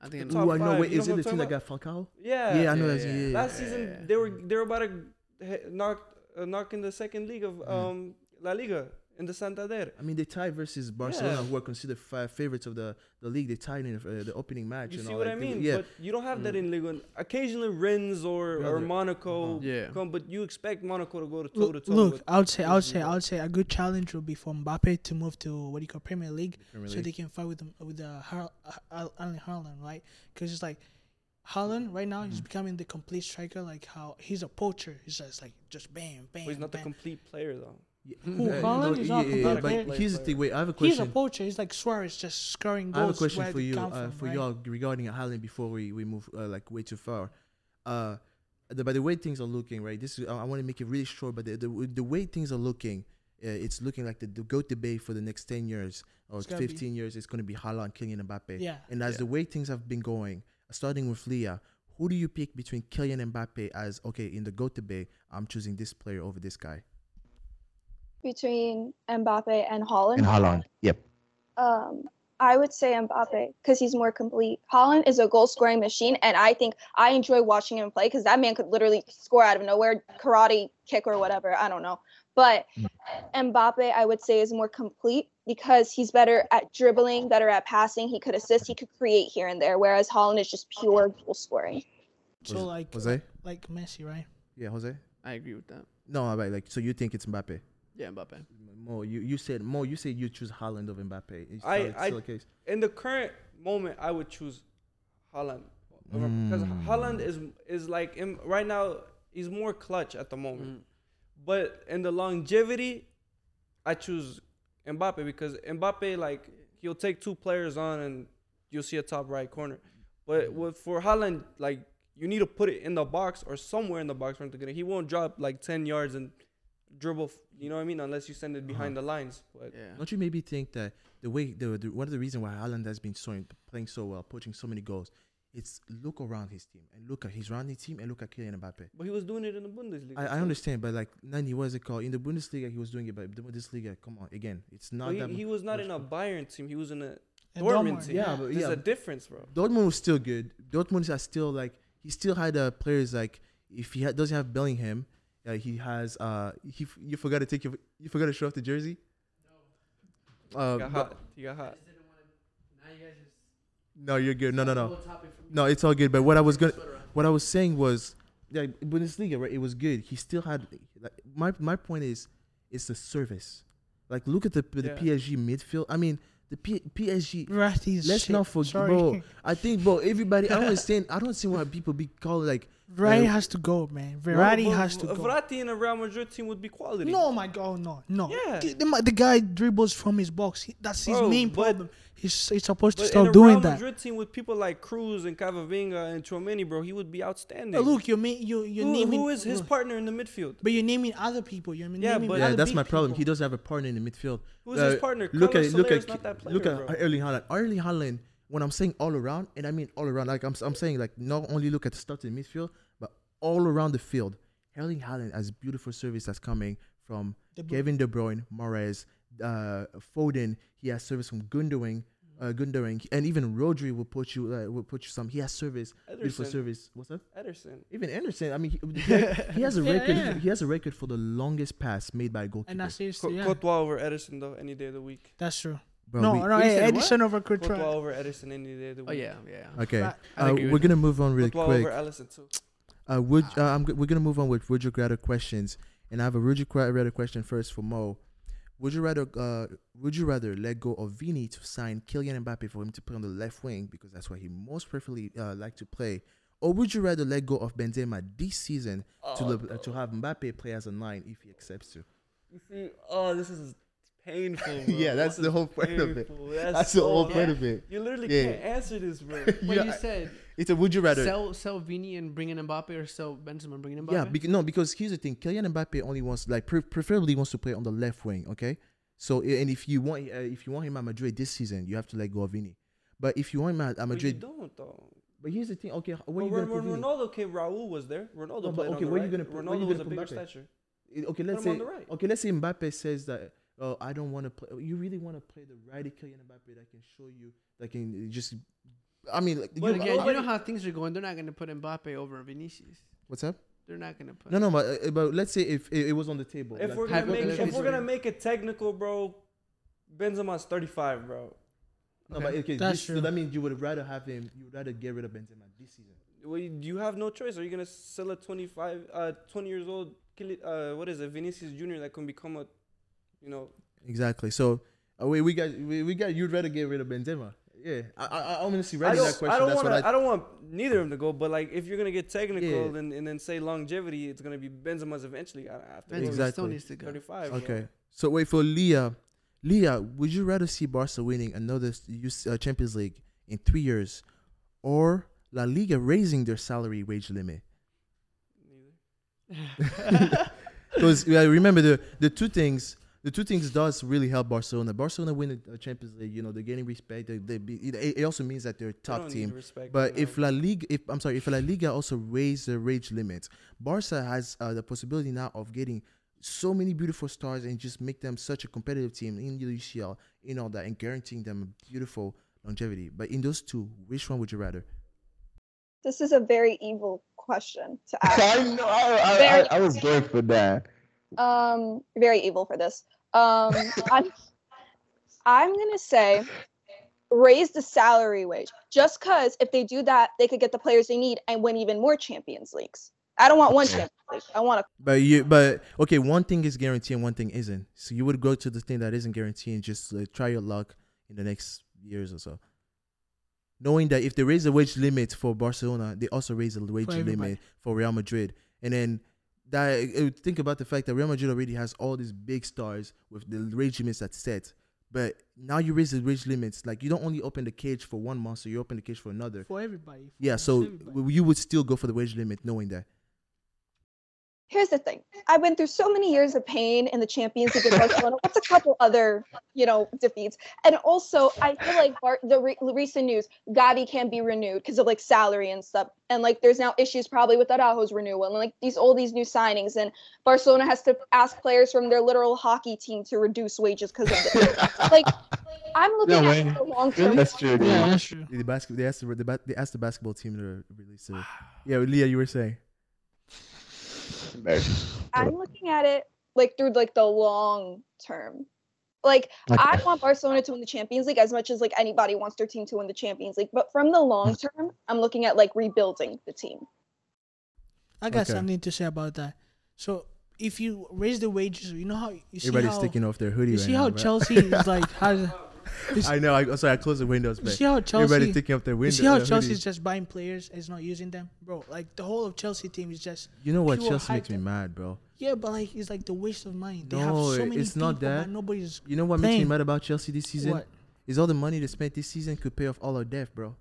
I think the I top Ooh, I know. five. Wait, You is what it the team that got Falcao? yeah. Yeah, I know yeah, that's yeah. yeah. Last season yeah, yeah. they were they were about to knock uh, knock in the second league of um La Liga in the Santander. I mean, they tied versus Barcelona, Yeah. who are considered five favorites of the, the league. They tied in uh, the opening match. You and see all, what like, I they- mean? Yeah. But you don't have that Mm. in Ligue 1. Occasionally Rennes or, or Monaco Uh-huh. Yeah. come, but you expect Monaco to go to toe to Look, toe. look I would say, I would say, I would say a good challenge would be for Mbappe to move to what do you call Premier League, Premier so League. they can fight with them with the Har- Har- Erling Haaland, right? Because it's like Haaland right now he's Mm. becoming the complete striker. Like how he's a poacher. He's just like just bam, bam. But he's not the complete player though. Yeah, Who, yeah, Haaland no, is not yeah, yeah, complete but player. here's the thing. Wait, I have a question. He's a poacher. He's like Suarez, just scoring goals. I have a question for you, come uh, from, for right? y'all regarding Haaland before we we move uh, like way too far. Uh, the, by the way things are looking, right? This is, I want to make it really short, but the the, the way things are looking, uh, it's looking like the, the go debate for the next ten years or It's gotta be- fifteen years. It's going to be Haaland, Kylian Mbappe. Yeah. And as Yeah. the way things have been going, starting with Leah, who do you pick between Kylian Mbappe as okay in the go debate? I'm choosing this player over this guy. Between Mbappe and Haaland. And Haaland. Yep. Um, I would say Mbappe because he's more complete. Haaland is a goal scoring machine, and I think I enjoy watching him play because that man could literally score out of nowhere, karate kick or whatever. I don't know. But Mbappe, I would say, is more complete because he's better at dribbling, better at passing. He could assist, he could create here and there, whereas Haaland is just pure goal scoring. So like Jose? like Messi, right? Yeah, Jose. I agree with that. No, but like so you think it's Mbappe? Yeah, Mbappe. Mo, you, you said Mo, you said you choose Haaland over Mbappe. Is I- that I- the case? In the current moment, I would choose Haaland because Mm. Haaland is is like in, right now he's more clutch at the moment. But in the longevity, I choose Mbappe because Mbappe like he'll take two players on and you'll see a top right corner. But with for Haaland, like you need to put it in the box or somewhere in the box for him to get it. He won't drop like ten yards and dribble. f- You know what I mean? Unless you send it behind the lines. But Yeah. Don't you maybe think that the way the, the one of the reasons why Haaland has been so playing so well, poaching so many goals, it's look around his team and look at his surrounding team and look at Kylian Mbappe. but he was doing it in the Bundesliga. I, I understand, but like Nani, what is it called? In the Bundesliga, he was doing it, but the Bundesliga, come on, again, it's not But that. he, he was not in a much- Bayern team. He was in a And Dortmund Dortmund, team. Yeah, but There's yeah, a difference, bro. Dortmund was still good. Dortmund are still like he still had uh, players like if he ha- doesn't have Bellingham, uh, he has uh he f- you forgot to take your you forgot to show off the jersey. No. Uh, He got hot. He got hot. no, you're good. No, no, no, no. It's all good. But what I was gonna what I was saying was yeah, Bundesliga, right? It was good. He still had like my my point is it's the service. Like look at the the Yeah. PSG midfield. I mean the P- PSG. Verratti's Let's shit. not forget, Sorry. bro. I think, bro. Everybody. I don't understand. I don't see why people be called like Verratti has to go, man. Verratti Bro, has to but go. Verratti in a Real Madrid team would be quality. No, my God, no, no. Yeah. The, the, the guy dribbles from his box. He, that's his Bro, main problem. He's, he's supposed to But in stop a doing Real that. Madrid team with people like Kroos and Camavinga and Tchouameni, bro, he would be outstanding. Uh, look, you're, ma- you, you're who, naming. who is his look, partner in the midfield? But you're naming other people. You're Yeah, naming but- yeah, other that's my problem. He doesn't have a partner in the midfield. Who's his Uh, partner? Look Carlos at look Soler at not that player, look at bro. Erling Haaland. Erling Haaland. When I'm saying all around, and I mean all around, like I'm I'm saying like not only look at the start of the midfield, but all around the field. Erling Haaland has beautiful service that's coming from De Kevin De Bruyne, Mahrez, uh, Foden. He has service from Gundogan, uh, Gundogan, and even Rodri will put you uh, will put you some. He has service, beautiful service. What's that? Ederson. Even Anderson. I mean, he, he he has a Yeah, record. yeah. He has a record for the longest pass made by a goalkeeper. And that's it. Co- Yeah, Courtois over Ederson though, any day of the week. that's true. Bro, no, we- no, Wait, hey, said what? Ederson over Courtois Courtois. over Ederson any day of the week. Oh yeah, yeah. Okay, Right. Uh, we're gonna move on really Courtois quick. over Ederson too. Uh, would uh, I'm g- we're gonna move on with would you rather questions, and I have a would you rather question first for Mo. Would you rather uh would you rather let go of Vini to sign Kylian Mbappe for him to play on the left wing because that's where he most preferably uh, like to play, or would you rather let go of Benzema this season to le- uh, to have Mbappe play as a nine if he accepts to? You see, oh, this is painful. Bro. Yeah, that's the whole point of it. painful. That's the whole bad. point of it. You literally Yeah. can't answer this, bro. But Yeah, you said It's a would you rather. sell sell Vini and bring in Mbappe or sell Benzema and bring in Mbappe. Yeah, because, no, because here's the thing: Kylian Mbappe only wants, like, pre- preferably wants to play on the left wing. Okay, so and if you want, uh, if you want him at Madrid this season, you have to let go of Vini. But if you want him at, at But you Madrid, don't though. but here's the thing: okay, what you when, when Ronaldo came, Raul was there. Ronaldo No, but played okay, on the where right. you gonna put- Ronaldo you was a bigger Mbappe? stature. Eh, Okay, let's say, right. okay, let's say Mbappe says that, oh, I don't want to play. You really want to play the righty Kylian Mbappe that can show you, that can just, I mean, like, But you, Again, I- you know how things are going. They're not going to put Mbappe over Vinicius. what's up? They're not going to put. No, no, but, uh, but let's say if it, it was on the table. If like- we're gonna make, if we're gonna make it technical, bro, Benzema's 35, bro. no, but okay, That's this, so that means you would rather have him. You would rather get rid of Benzema this season. Well, you, you have no choice. Are you gonna sell a 25, uh, 20 years old, Kyli- uh, what is it, Vinicius Junior that can become a, you know, Exactly. So uh, we we got we, we got you'd rather get rid of Benzema. Yeah, I I, I honestly I read don't, that question. I don't That's want what to. I. I, don't want neither of them to go. But like, if you're gonna get technical Yeah. and, and then say longevity, it's gonna be Benzema's eventually after Benzema Exactly. still needs to go. 35. bro. Okay. So wait for Leah. Leah, would you rather see Barca winning another s- uh, Champions League in three years, or La Liga raising their salary wage limit? Neither. Because yeah, remember the the two things. The two things does really help Barcelona. Barcelona win the uh, Champions League. You know they're getting respect. They, they be, it, it also means that they're a top don't team. respect But right if. La Liga, if I'm sorry, if La Liga also raise the wage limit, Barca has uh, the possibility now of getting so many beautiful stars and just make them such a competitive team in the UCL, in all that, and guaranteeing them a beautiful longevity. But in those two, which one would you rather? This is a very evil question to ask. I know. I, I, I, I was going for that. Um very evil for this um I'm, I'm gonna say raise the salary wage just because if they do that they could get the players they need and win even more champions leagues i don't want one champions league i want a But you, but okay, one thing is guaranteed and one thing isn't. So you would go to the thing that isn't guaranteed and just uh, try your luck in the next years or so. Knowing that if they raise the wage limit for Barcelona, they also raise the wage everybody. limit for Real Madrid, and then that uh, think about the fact that Real Madrid already has all these big stars with the wage limits that's set. But now you raise the wage limits. Like you don't only open the cage for one monster, you open the cage for another. for everybody. for Yeah, so everybody. w- you would still go for the wage limit, knowing that. Here's the thing. i went through so many years of pain in the Champions League with Barcelona. What's a couple other, you know, defeats? And also, I feel like Bar- the re- recent news, Gavi can't be renewed because of like salary and stuff. And like, there's now issues probably with Araujo's renewal and like these all these new signings. And Barcelona has to ask players from their literal hockey team to reduce wages because of this. like, I'm looking No at way. the long term. That's true. Yeah, that's true. The basket, they asked the, the, they asked the basketball team to release it. Yeah, Leah, you were saying. Embarrassing. I'm looking at it like through like the long term. Like Okay. I want Barcelona to win the Champions League as much as like anybody wants their team to win the Champions League. But from the long mm. term, I'm looking at like rebuilding the team. I got Okay. something to say about that. So if you raise the wages, you know how you see Everybody's how taking off their hoodie you right see now. how right? Chelsea is like has you see, I know. I, sorry, I closed the windows, you but see how Chelsea? Everybody taking up their you windows. see how Chelsea's just buying players and is not using them, bro. Like the whole of Chelsea team is just You know what? Chelsea makes me mad, bro. yeah, but like it's like the waste of money. They have No, so many it's not that. nobody's You know what makes me mad about Chelsea this season? what. Is all the money they spent this season could pay off all our debt, bro.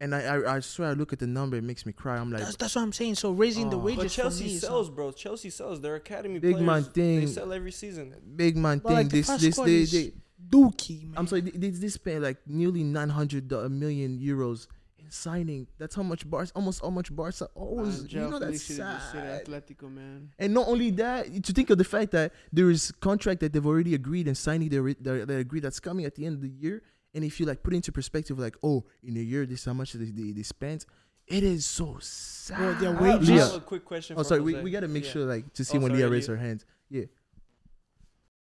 And I, I, I swear, I look at the number, it makes me cry. I'm like, That's, that's what I'm saying. So raising the Oh. wages But Chelsea for me sells, not- bro. Chelsea sells. Their academy Big players. man thing. They sell every season. big man But, thing. like, the this, first this, they, they, Dookie, man. I'm sorry, they, they, they spent like nearly 900 do- uh, million euros in signing. That's how much Barca, almost how much Barca owes. Man, you know, that's Felix should've just sad. at Atletico, man. And not only that, to think of the fact that there is contract that they've already agreed and signing they they they agreed that's coming at the end of the year. And if you like put into perspective, like oh, in a year this is how much they they, they spent. It is so sad. Bro, their I wages- I Leah. a quick question. Oh, for sorry. We, Jose. we gotta make Yeah. sure like to see Oh, when sorry, Leah raised her hands. Yeah.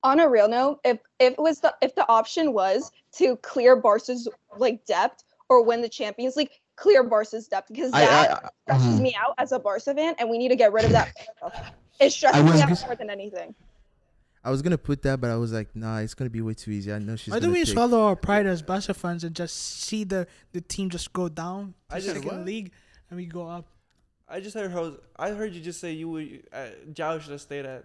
On a real note, if if it was the if the option was to clear Barca's like depth or win the Champions League, clear Barca's depth because I, that I, stresses mhm. me out as a Barca fan, and we need to get rid of that. It stresses me out gus- more than anything. I was gonna put that, but I was like, nah, it's gonna be way too easy. I know she's. Why don't we take- swallow our pride as Barca fans and just see the, the team just go down to I second what? league and we go up? I just heard Jose, I heard you just say you would. Uh, João should have stayed at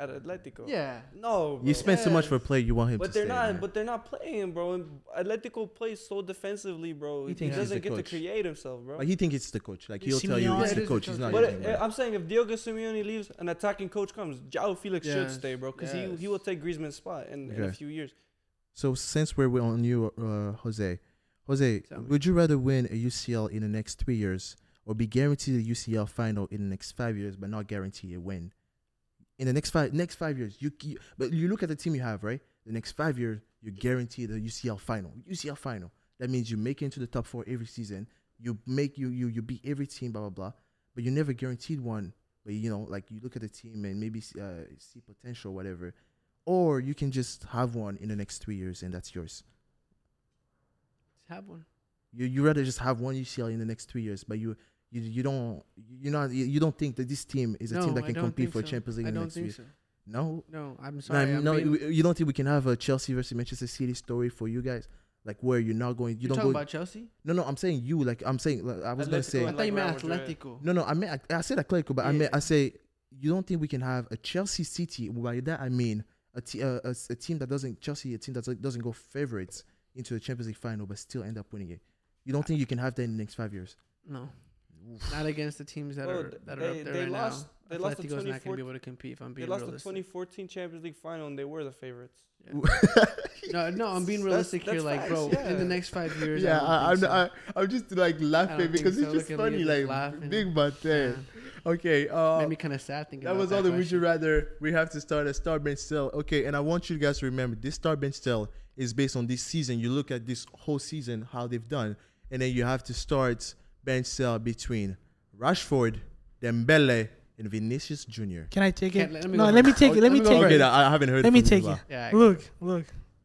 at Atletico. Yeah. No. Bro. You spent so much for a player, you want him But to they're not. man. But they're not playing, bro. And Atletico plays so defensively, bro. He He, thinks doesn't the get to create himself, bro. Like he think it's the coach. Like he'll Simeone- tell you Yeah, it's it the is coach. the He's coach. not. But using. I'm saying if Diego Simeone leaves, an attacking coach comes, João Felix should stay, bro, because he he will take Griezmann's spot in, in a few years. So since we're on you, uh, Jose, Jose, would you rather win a UCL in the next three years or be guaranteed a UCL final in the next five years, but not guarantee a win? In the next five next five years, you, you but you look at the team you have, right? The next five years, you're guaranteed a UCL final. UCL final. That means you make it into the top four every season. You make you you you beat every team, blah blah blah. But you never guaranteed one. But you know, like you look at the team and maybe uh, see potential, whatever. Or you can just have one in the next three years and that's yours. Let's have one. You you rather just have one UCL in the next three years, but you you you don't you not you, you don't think that this team is a no, team that can compete for so. Champions League I don't next three think years? so. No, No, I'm no, sorry. I'm no. being- you- You don't think we can have a Chelsea versus Manchester City story for you guys, like where you're not going, you You're don't talking go. about Chelsea? no, no. I'm saying you. Like I'm saying, like, I was gonna say. I thought you meant Atletico. No, no. I meant I, I said Atletico, but I meant Yeah. I say you don't think we can have a Chelsea City. By that I mean a, t- uh, a, a team that doesn't Chelsea, a team that doesn't- doesn't go favorites into the Champions League final, but still end up winning it. You don't think you can have that in the next five years? No. Not against the teams that Bro, are that are they- up there they right lost- now. they lost the Atletico's not gonna be able to compete if I'm being They being lost the 2014 Champions League final, and they were the favorites. No, no, I'm being That's- realistic here. that's Like, facts, bro, in the next five years, yeah, I I, I'm, think I, I'm just like laughing because so. it's just Look funny, just like laughing. big but so. there. Yeah. Okay, uh, Made me kind of sad thinking that about was all the would you rather. We have to start a star bench sell. Okay, and I want you guys to remember this star bench sell is based on this season. You look at this whole season how they've done, and then you have to start bench sell between Rashford, Dembele, and Vinicius Junior. Can I take it? let- let me no, let me take it. Let me take it. I I haven't heard. Let me take it. Yeah, Look, look.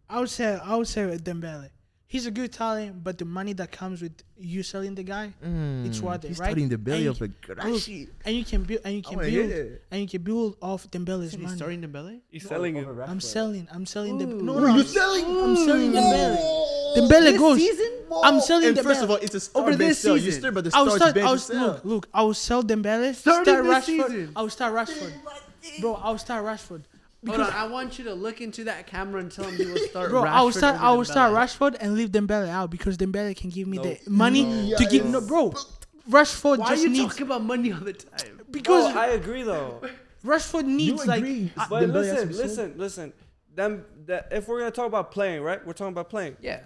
I would say I would say with Dembele. He's a good talent, but the money that comes with you selling the guy, Mm, It's worth it, He's right? starting the belly And of a Grashi. and you can build, and you can wanna build, and you can build off Dembele's Isn't he money. starting Dembele? He's selling him. I'm selling. I'm selling the. Ooh. No, no, you're I'm- selling? I'm selling Dembele. Whoa. Dembele goes. season? I'm selling And first of all, it's a start Over bench this sell. You season. start by the I will start start. I will sell. look. Look. I will sell Dembele. Starting start this Rashford. season. I will start Rashford. Bro, I will start Rashford. Hold on, I want you to look into that camera and tell him you will start. Bro, I will start. over I will start Rashford and leave Dembele out because Dembele can give me Nope. the money No. to give. Yeah, No, bro, Rashford Why are just you needs talking about money all the time? because Bro, I agree though. Rashford You needs like agree? But Dembele listen, listen, listen. Them that if we're gonna talk about playing, right? We're talking about playing. Yeah, That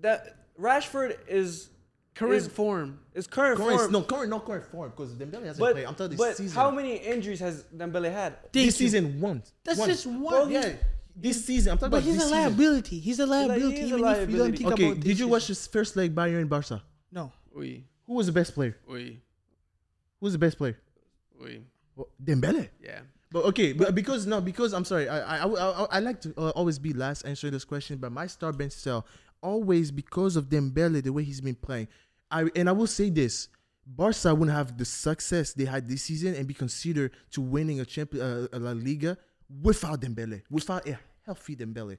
that Rashford is current Is- form. is current Current, form. no, current, not current form because Dembele hasn't but played. I'm telling you, but this season. how many injuries has Dembele had? Thank this season once. That's Once. just one. Bro, yeah, this season. I'm talking But about he's this a season. liability. He's a liability. is a even if you don't liability. think Okay, about did this you watch his first leg Bayern in Barca? No. Oui, Who was the best player? oui, Who was the best player? oui. Well, Dembele. Yeah. But okay, but because no, because I'm sorry, I I I, I, I like to uh, always be last answering this question, but my star bench sell always because of Dembele the way he's been playing. I and I will say this: Barca wouldn't have the success they had this season and be considered to winning a champion uh, a La Liga without Dembele, without a healthy Dembele,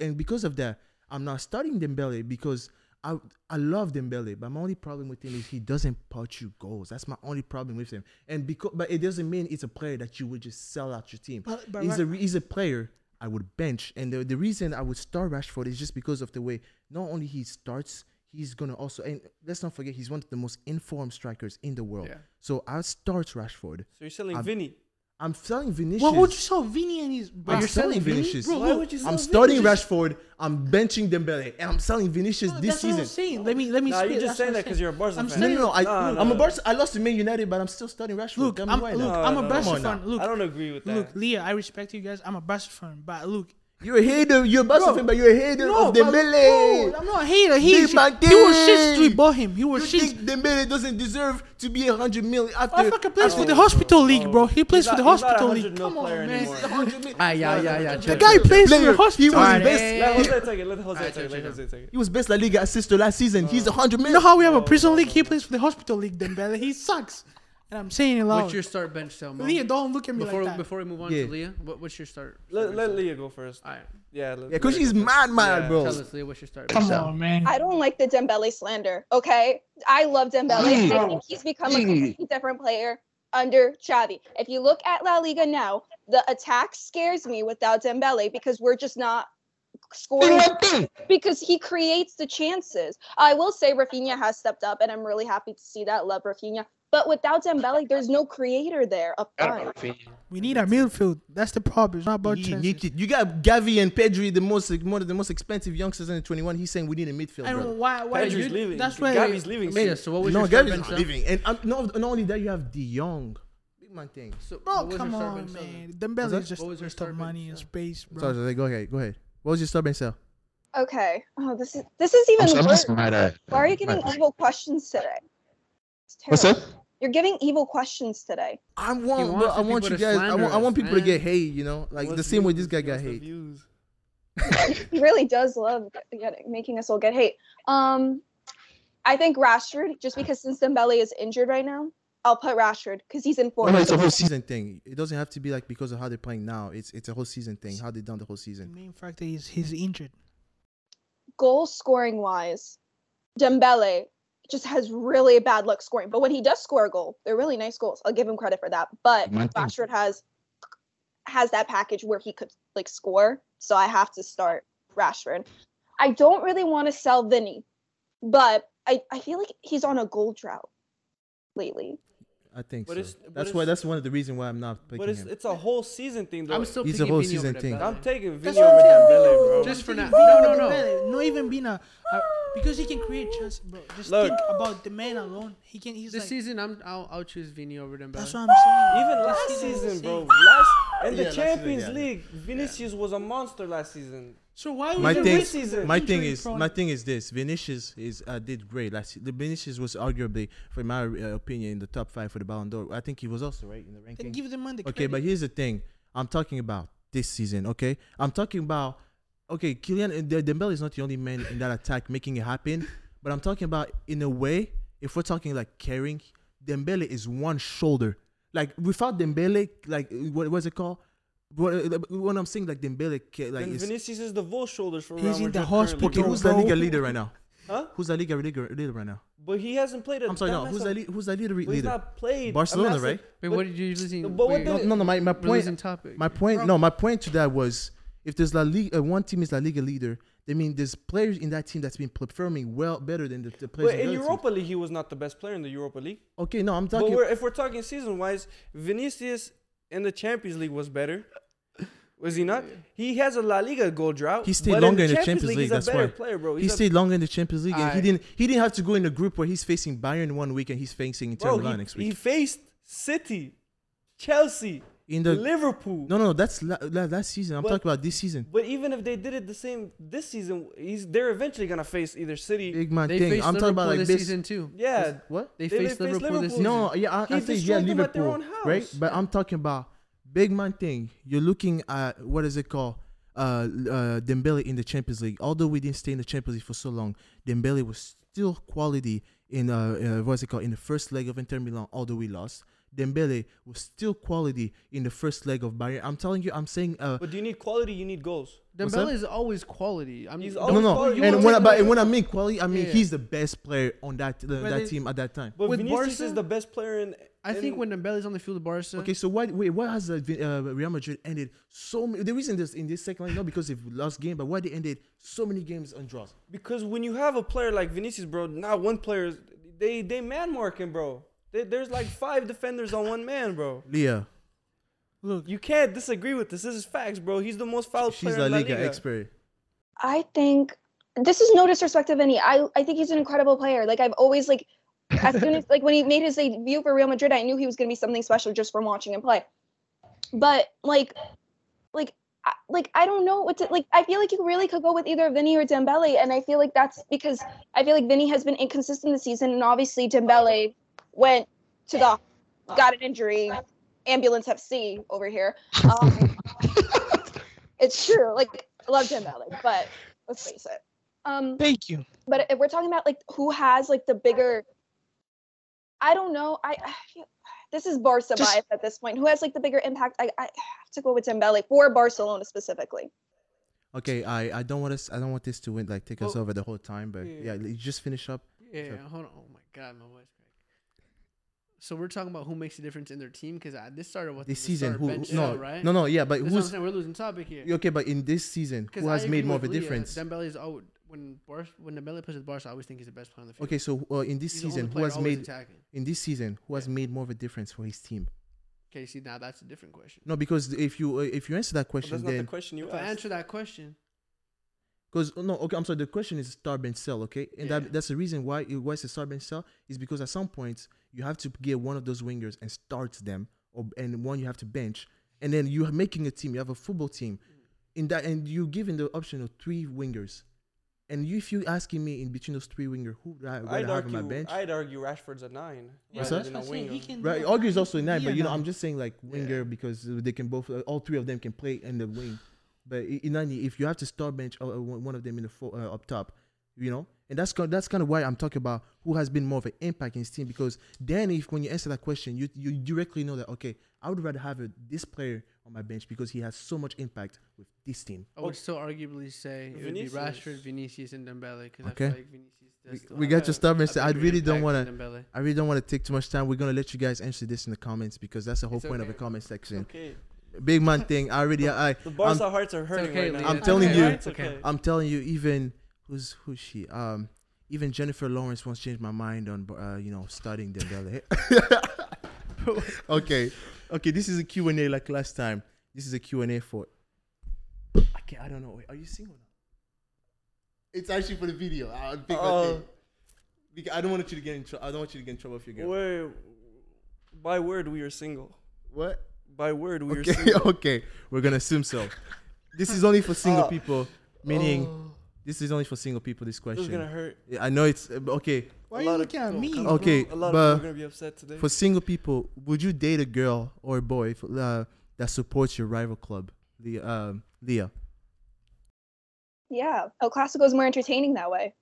and because of that, I'm not starting Dembele because. I, I love Dembele, but my only problem with him is he doesn't punch you goals. That's my only problem with him. And because, but it doesn't mean it's a player that you would just sell out your team. But- but he's right- a he's a player I would bench, and the, the reason I would start Rashford is just because of the way not only he starts, he's gonna also and let's not forget he's one of the most informed strikers in the world. Yeah. So I start Rashford. So you're selling I'm- Vini. I'm selling Vinicius. Why would you sell Vini and his? I'm Bro, selling Vinicius. Bro, Why would you sell I'm starting Vinicius? Rashford. I'm benching Dembele, and I'm selling Vinicius no, this that's what I'm season. saying. Let me let me. Nah, speak. you're That's just saying that because you're a Barca I'm fan. No, saying- no, no. I, Nah, nah, I'm a nah. Barca. I lost to Man United, but I'm still starting Rashford. Look, Tell me I'm, why look, now. I'm No, a no, Barca come on fan. now. Look, I don't agree with that. look, Leah, I respect you guys. I'm a Barca fan, but look, You're a hater. You're a Barca fan, but you're a hater no, of but- Dembele. bro, I'm not a hater. He, Big man he was shit since we bought him. He You was shit. think Dembele doesn't deserve to be a hundred million after? Motherfucker plays for the hospital league, bro. He plays He's for the not- he's not a hospital league. Come on, man. anymore. He's a hundred million. Ah, yeah, yeah, yeah. The guy it. plays for the hospital. He was Alright, best. Let. Jose take it. Let Jose take it. Let. Jose take it. He was best La Liga assister last season. He's a hundred You know how we have a prison league? He plays for the hospital league, Dembele. He sucks. And I'm saying it loud. What's your start bench sell, Mo? Leah, don't look at me Before like that. before we move on Yeah. to Leah, what, what's your start? Let, start let bench Leah go first. All right. Yeah. let- Yeah, because let he's her go mad, mad, Yeah. bro. Tell us, Leah, what's your start? Come bench? on, man. I don't like the Dembele slander. Okay, I love Dembele. Mm. I think he's become a mm. completely different player under Xavi. If you look at La Liga now, the attack scares me without Dembele because we're just not scoring because he creates the chances. I will say Raphinha has stepped up, and I'm really happy to see that. Love Raphinha. But without Dembele, there's no creator there up front. We need our midfield. That's the problem. It's not about You, chances. you, you got Gavi and Pedri, the most one of the most expensive youngsters in the 21. He's saying we need a midfield. And brother. why? Why? Pedri's you- leaving. That's why. Gavi's leaving. Yeah, so what was no, your start Gavi's bench not sell? leaving, and um, not, not only that, you have De Jong. Big man thing. So, Bro, what was your come on, bench sell then? man. What's Dembele is just What was your waste start of money and space, bro. Sorry, sorry, go ahead, go ahead. What was your start bench sell? Okay. Oh, this is this is even worse. Why are you giving evil questions today? What's up? You're giving evil questions today. I want, wants I want you guys. I want, I want us, people to get hate. You know, like the What's same way this guy got hate. he really does love get, get- making us all get hate. Um, I think Rashford, just because since Dembele is injured right now, I'll put Rashford because he's in form. Oh, no, It's it's a a whole season thing. It doesn't have to be like because of how they're playing now. It's it's a whole season thing. How they done the whole The season. main factor is he's injured. Goal scoring wise, Dembele just has really bad luck scoring. But when he does score a goal, they're really nice goals. I'll give him credit for that. But Rashford has has that package where he could like score. So I have to start Rashford. I don't really want to sell Vini, but I, I feel like he's on a goal drought lately. I think But so. it's- but That's it's- why. That's one of the reasons why I'm not picking But it's him. it's a whole season thing though. I'm still He's a whole Vini season thing. I'm taking That's Vini what over Dembele, bro. Just for now. No, no, no. Not even being a, a because he can create chances, bro. Just Look. think about the man alone. He can. He's This like. season, I'm I'll, I'll choose Vini over Dembele. That's what I'm saying. Even This last season, bro. Last in the Yeah, last season, Champions yeah. League, Vinicius was a monster last season. So why would my you thing, risk season. my thing injury is, prone- my thing is this: Vinicius is uh, did great last. The Vinicius was arguably, for my uh, opinion, in the top five for the Ballon d'Or. I think he was also right in the Then ranking. give them the Okay, but here's the thing: I'm talking about this season. Okay, I'm talking about. Okay, Kylian uh, De- Dembele is not the only man in that attack making it happen, but I'm talking about in a way. If we're talking like carrying, Dembele is one shoulder. Like without Dembele, like what was it called? What, uh, when I'm saying like Dembele, ca- like and is, Vinicius is the whole shoulders for He's Real in the Madrid hospital, okay, who's the bro. Liga leader right now? Huh? Who's the Liga leader, leader right now? But he hasn't played. I'm sorry, no. Who's massive- La, Li- who's La Liga but He's not played. Barcelona, right? Wait, but- what did you losing? but what No, no, no. My, my point. topic. My point. No, my point to that was if there's La Liga, uh, one team is La Liga leader. I mean, there's players in that team that's been performing well, better than the, the players. But in in Europa League, he was not the best player in the Europa League. Okay, no, I'm But talking. we're, if we're talking season wise, Vinicius in the Champions League was better. Was he not? He has a La Liga goal drought. He stayed longer in the Champions League. League, He's a that's why. player, bro. he He's stayed longer in the Champions League, and he didn't. He didn't have to go in a group where he's facing Bayern one week and he's facing Inter Milan next he faced City, Chelsea, In the Liverpool. no, no, that's la, la, last season. I'm But- talking about this season. But even if they did it the same this season, he's they're eventually gonna face either City. Big man they thing. I'm talking about like this this. season too. yeah, What? They, They- they faced faced Liverpool, this season. No, yeah, I, He I think yeah, destroyed them at their Liverpool, right? But I'm talking about big man thing. You're looking at what is it called? Uh, uh, Dembele in the Champions League. Although we didn't stay in the Champions League for so long, Dembele was still quality in uh, uh what's it called in the first leg of Inter Milan. Although we lost, Dembele was still quality in the first leg of Bayern. I'm telling you, I'm saying uh. but do you need quality? You need goals. What's that? Dembele is always quality. I mean, He's don't- No, no, quality. and when, I, but away- when I mean quality, I mean Yeah. he's the best player on that uh, that they- team at that time. But With Vinicius Barca? is the best player in. I think in- when is on the field of Barca, Okay, so why wait? Why has uh, uh, Real Madrid ended so many? The reason this in this second leg not because they've lost game, but why they ended so many games on draws. because when you have a player like Vinicius, bro, not one player, they they man marking, bro. They, there's like five defenders on one man, bro. Leah, Look, You can't disagree with this. This is facts, bro. He's the most foul she's player La in La Liga, Liga. expert. I think this is no disrespect of any. I I think he's an incredible player. Like I've always like as soon as like when he made his debut for Real Madrid, I knew he was gonna be something special just from watching him play. But like like I, like I don't know what to like. I feel like you really could go with either Vini or Dembele, and I feel like that's because I feel like Vini has been inconsistent this season, and obviously Dembele went to the got an injury, ambulance FC over here. Um, it's true. Like I love Dembele, but let's face it. Um, thank you. but if we're talking about like who has like the bigger, I don't know. I, I this is Barca Just- bias at this point. Who has like the bigger impact? I, I have to go with Dembele for Barcelona specifically. Okay, I I don't want us. I don't want this to win like take us Well, over the whole time. But yeah. yeah, you just finish up. yeah, Sure. hold on. Oh my god, my voice cracked. So we're talking about who makes a difference in their team because this started with This the season, starter who? bench No, show, right? no, no. Yeah, but That's what I'm who's. We're losing topic here. okay? But in this season, who has made more of a Leah. difference? Dembele's always when Barca, when Dembele plays with Barca, I always think he's the best player on the field. Okay, so uh, in this He's season, who has made attacking. in this season who has Yeah. made more of a difference for his team? Okay, see now that's a different question. No, because if you uh, if you answer that But question, that's not the then question you If I answer that question, Because no, okay, I'm sorry. The question is start bench sell, okay, and Yeah. that that's the reason why it why it's a start bench sell is because at some points you have to get one of those wingers and start them, or and one you have to bench, and then you are making a team. You have a football team, in that, and you giving the option of three wingers, and you, if you're asking me in between those three wingers, who would I, would I I'd have on my argue. bench? I'd argue Rashford's a nine. Yeah, rather than that's a what I'm saying. He winger. can Right, do- Augie's also in that, be but a you know, nine. I'm just saying like winger because they can both, uh, all three of them can play in the wing. But i- in any, if you have to start bench uh, uh, one one of them in the fo- uh, up top, you know, and that's kind that's kind of why I'm talking about who has been more of an impact in his team because then if when you answer that question, you you directly know that okay, I would rather have a, this player on my bench because he has so much impact with this team. I would still arguably say it would be Rashford, Vinicius, and Dembele because I Okay. feel like Vinicius We, we got your start bench. a I bigger really don't want to. I really don't want to take too much time. We're gonna let you guys answer this in the comments because that's the whole It's point of okay. the comment section. Okay. Big man thing. I already I The Barca hearts are hurting okay, right now. I'm It's telling okay, you. right? It's okay. I'm telling you, even who's who's she? Um, even Jennifer Lawrence once changed my mind on uh, you know starting Dembele. okay, okay. This is a Q and A like last time. This is a Q and A for. I can't. I don't know. Wait, are you single now? It's actually for the video. I big my Oh. Because I don't want you to get in trouble. I don't want you to get in trouble if you're girl. Wait, by word, we are single. What? By word, we are Okay, single. okay. We're gonna assume so. This is only for single Oh. people. Meaning, Oh, this is only for single people. This this question. is gonna hurt. Yeah, I know it's uh, okay. Why A are you looking at me? Okay, A lot but- of people are gonna be upset today. For single people, would you date a girl or a boy f- uh, that supports your rival club, the um, Leah? Yeah, El Clasico is more entertaining that way.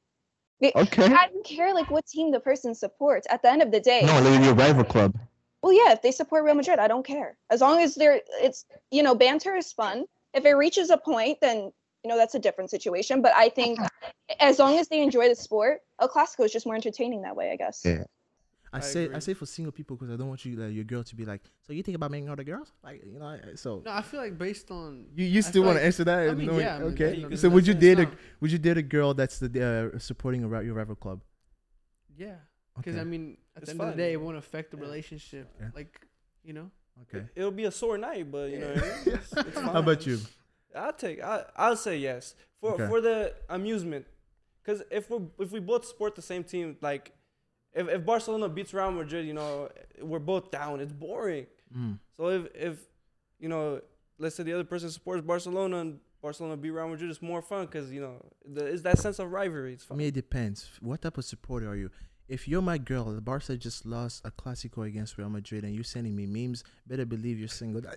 Okay. I don't care like what team the person supports. At the end of the day, No, they're your rival club. Well, yeah, if they support Real Madrid, I don't care. As long as they're, it's you know, banter is fun. If it reaches a point, then you know, that's a different situation. But I think as long as they enjoy the sport, El Clasico is just more entertaining that way, I guess. Yeah. I I say I say for single people because I don't want you like, your girl to be like. So you think about making other girls? Like you know. I- So No, I feel like based on you, you still feel want like- to answer that? I mean, knowing- yeah, I mean, okay. so would you date a would you date a girl that's the uh, supporting a, your rival club? yeah, because Okay. I mean, at It's the end of the day, it won't affect the Yeah. relationship. Yeah. Like, you know, Okay. It'll be a sore night, but you know, what It's- it's How about you? I'll take. I I'll say yes for Okay. for the amusement, because if we if we both support the same team, like if if Barcelona beats Real Madrid, you know, we're both down. It's boring. Mm. So if if you know, let's say the other person supports Barcelona and Barcelona beat Real Madrid, it's more fun because you know the, it's that sense of rivalry. It's I fun. mean, it depends. What type of supporter are you? If you're my girl, the Barca just lost a Clasico against Real Madrid, and you're sending me memes, better believe you're single.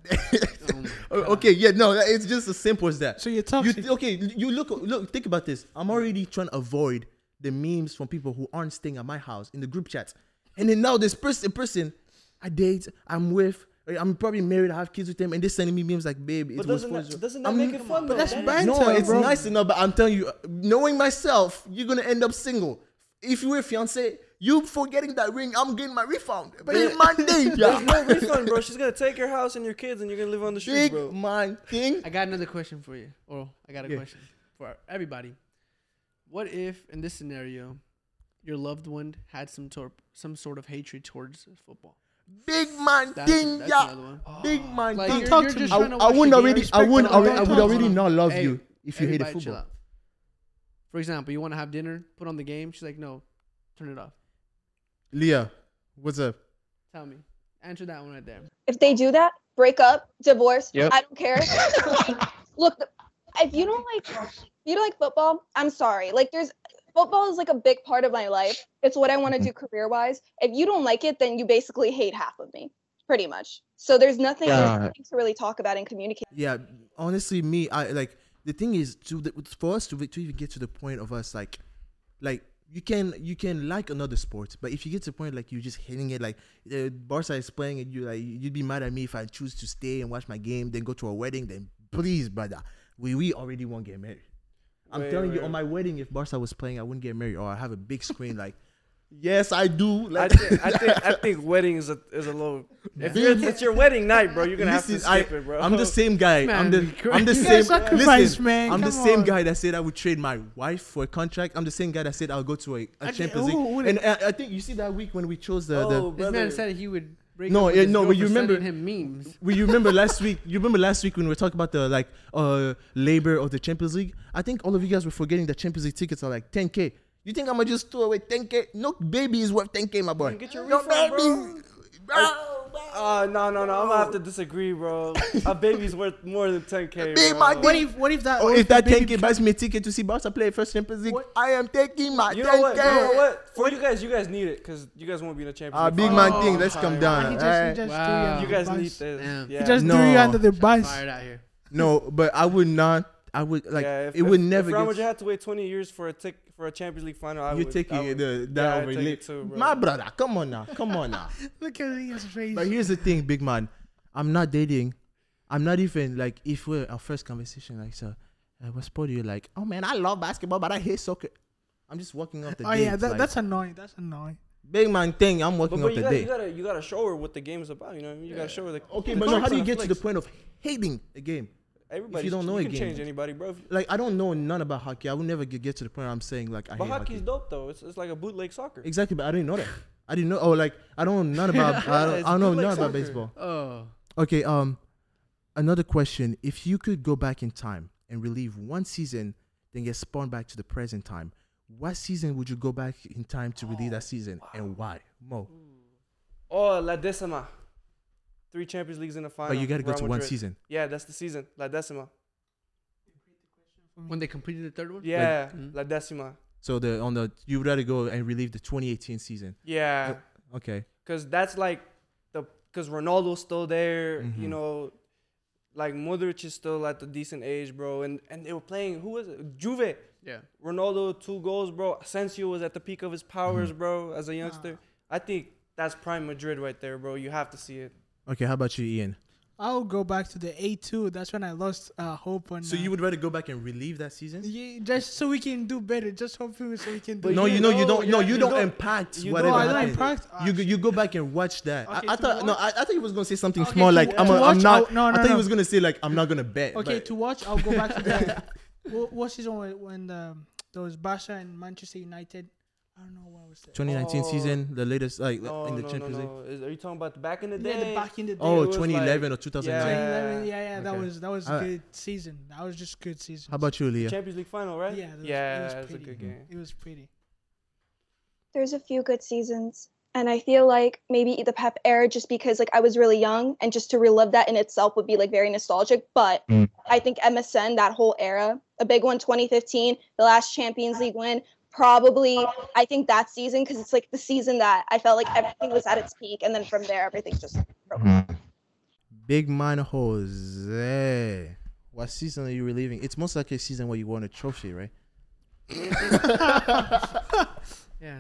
Oh my Oh, God. okay, yeah, no, it's just as simple as that. So you're You toxic. th- okay? You look, look, think about this. I'm already trying to avoid the memes from people who aren't staying at my house in the group chats, and then now this person, person, I date, I'm with, eh, I'm probably married, I have kids with them, and they're sending me memes like, "Babe, it But was doesn't for that, you." doesn't that I'm- make it fun? But though? that's That is- banter, no, it's bro. nice enough, but I'm telling you, knowing myself, you're gonna end up single. If you were a fiance, you forgetting that ring, I'm getting my refund. Big man thing, There's no refund, bro. She's gonna take your house and your kids, and you're gonna live on the streets, Big bro. man thing. I got another question for you. Or I got a Yeah. question for everybody. What if, in this scenario, your loved one had some sort some sort of hatred towards football? Big man That's, thing, that's yeah. another one. Big man Like thing. you're, talk you're to just me. I, trying to I watch the wouldn't game. already, I Respect wouldn't, the already, I would already not love Hey, you if you hated everybody chill football. out. For example, you want to have dinner, put on the game. She's like, no, turn it off. Leah, what's up? Tell me. Answer that one right there. If they do that, break up, divorce. Yep. I don't care. Look, if you don't like, if you don't like football, I'm sorry. Like, there's football is like a big part of my life. It's what I want to do mm-hmm. career wise. If you don't like it, then you basically hate half of me, pretty much. So there's nothing, there's Yeah. nothing to really talk about and communicate. Yeah, honestly, me, I like the thing is to the, for us to, to even get to the point of us like, like you can you can like another sport, but if you get to the point like you're just hitting it, like uh, Barca is playing and you like you'd be mad at me if I choose to stay and watch my game, then go to a wedding, then please, brother, we we already won't get married. I'm Wait, telling you, on my wedding, if Barca was playing, I wouldn't get married, or I have a big screen like. Yes, I do. I Like, think, I think I think wedding is a is a little. If you're, it's your wedding night, bro, you're gonna have to Listen, I, it, bro. I'm the same guy. I'm Man, the I'm the. You same. gotta sacrifice, listen, man. I'm the Come same on. guy that said I would trade my wife for a contract. I'm the same guy that said I'll go to a, a Okay, Champions League. who- who and I, I think you see that week when we chose the, oh, the This brother. man said he would break No, up with yeah, his no, but you for remember- sending him memes. we you remember last week. You remember last week when we were talking about the like uh labor of the Champions League. I think all of you guys were forgetting that Champions League tickets are like 10k. You think I'm gonna just throw away 10k? No baby is worth 10k, my boy. You get your No refund, baby. Bro, bro. Uh, no, no, no. I'm gonna have to disagree, bro. A baby's worth more than 10k. Big bro. my What if what if that what Oh, if that baby 10k buys me a ticket to see Barca play first Champions League, What? I am taking my You 10k. what? You know what? For you guys, you guys need it because you guys won't be in the Champions Ah, League. big final. man thing. Let's Oh, come down. He just, alright? he just Wow. you You guys need this. Yeah. He just No. threw you under the bus. Fired out here. No, but I would not. I would like yeah, if, it would if, never If Real get. Madrid had to wait 20 years for a tick for a Champions League final, I You're would. taking would, the, that yeah, over take it too, bro. My brother, come on now, come on now. Look at his face. but here's the thing, big man. I'm not dating. I'm not even like if we're our first conversation like so. Uh, what sport do you like? Oh man, I love basketball, but I hate soccer. I'm just walking off the. Date. Oh yeah, that, like, that's annoying. That's annoying. big man thing. I'm But, walking but off you, the gotta, you gotta you gotta show her what the game's about. You know, what I mean? you gotta show her the. Okay, the but no, how do you concept. get to the point of hating a game? Everybody, you don't know you a can game? change anybody, bro. Like I don't know none about hockey. I will never get, get to the point where I'm saying like I But hockey's hockey. dope though. It's, it's like a bootleg soccer. Exactly, but I didn't know that. I didn't know. Oh, like I don't know none about. I don't, I don't know none about baseball. Oh. Okay. Um, another question: If you could go back in time and relive one season, then get spawned back to the present time, what season would you go back in time to relive that season, and why? Mo, Oh, La Decima. Three Champions Leagues in the final. but you got to go to one season. Yeah, that's the season. La Decima. When they completed the third one? Yeah, Mhm. La Decima. So the on the you would rather go and relive the 2018 season. Yeah, Okay. because that's like the because Ronaldo's still there. You Mhm. know, like Modric is still at the decent age, bro. And and they were playing who was it? Juve. Yeah. Ronaldo two goals, bro. Asensio was at the peak of his powers, bro. As a youngster, I think that's prime Madrid right there, bro. You have to see it. Okay. How about you, Ian? I'll go back to the A two. That's when I lost uh, hope on. So uh, you would rather go back and relieve that season? Yeah, just so we can do better. Just hopefully so we can do. But no, you you know you don't. No, you, you don't, don't- impact you whatever no, I don't impact. You go- you go back and watch that. Okay, I, I to thought no, I, I thought he was gonna say something Okay, small to like wa- I'm, to a, I'm not. I'll- no, I no, thought he was gonna say like I'm not gonna bet. Okay, but- to watch, I'll go back to the what, what season when, when the there was Barca and Manchester United. I don't know what was that. 2019 Oh. season, the latest like No, in the no, Champions no, League. Is, are you talking about the back in the day? Yeah, the back in the day. Oh, 2011 like- or 2009. Yeah. 2011, yeah, yeah, that Okay. was that was a Uh, good season. That was just good season. How about you, Leah? Champions League final, right? Yeah, that was- it yeah, was it's a pretty. good game. It was pretty. There's a few good seasons. And I feel like maybe the Pep era, just because like I was really young, and just to relive that in itself would be like very nostalgic. But Mm. I think MSN, that whole era, a big one, 2015, the last Champions League win, probably I think that season because it's like the season that I felt like everything was at its peak, and then from there everything just broke. Mhm. Big man Jose. What season are you reliving? It's most likely a season where you won a trophy, right? Yeah,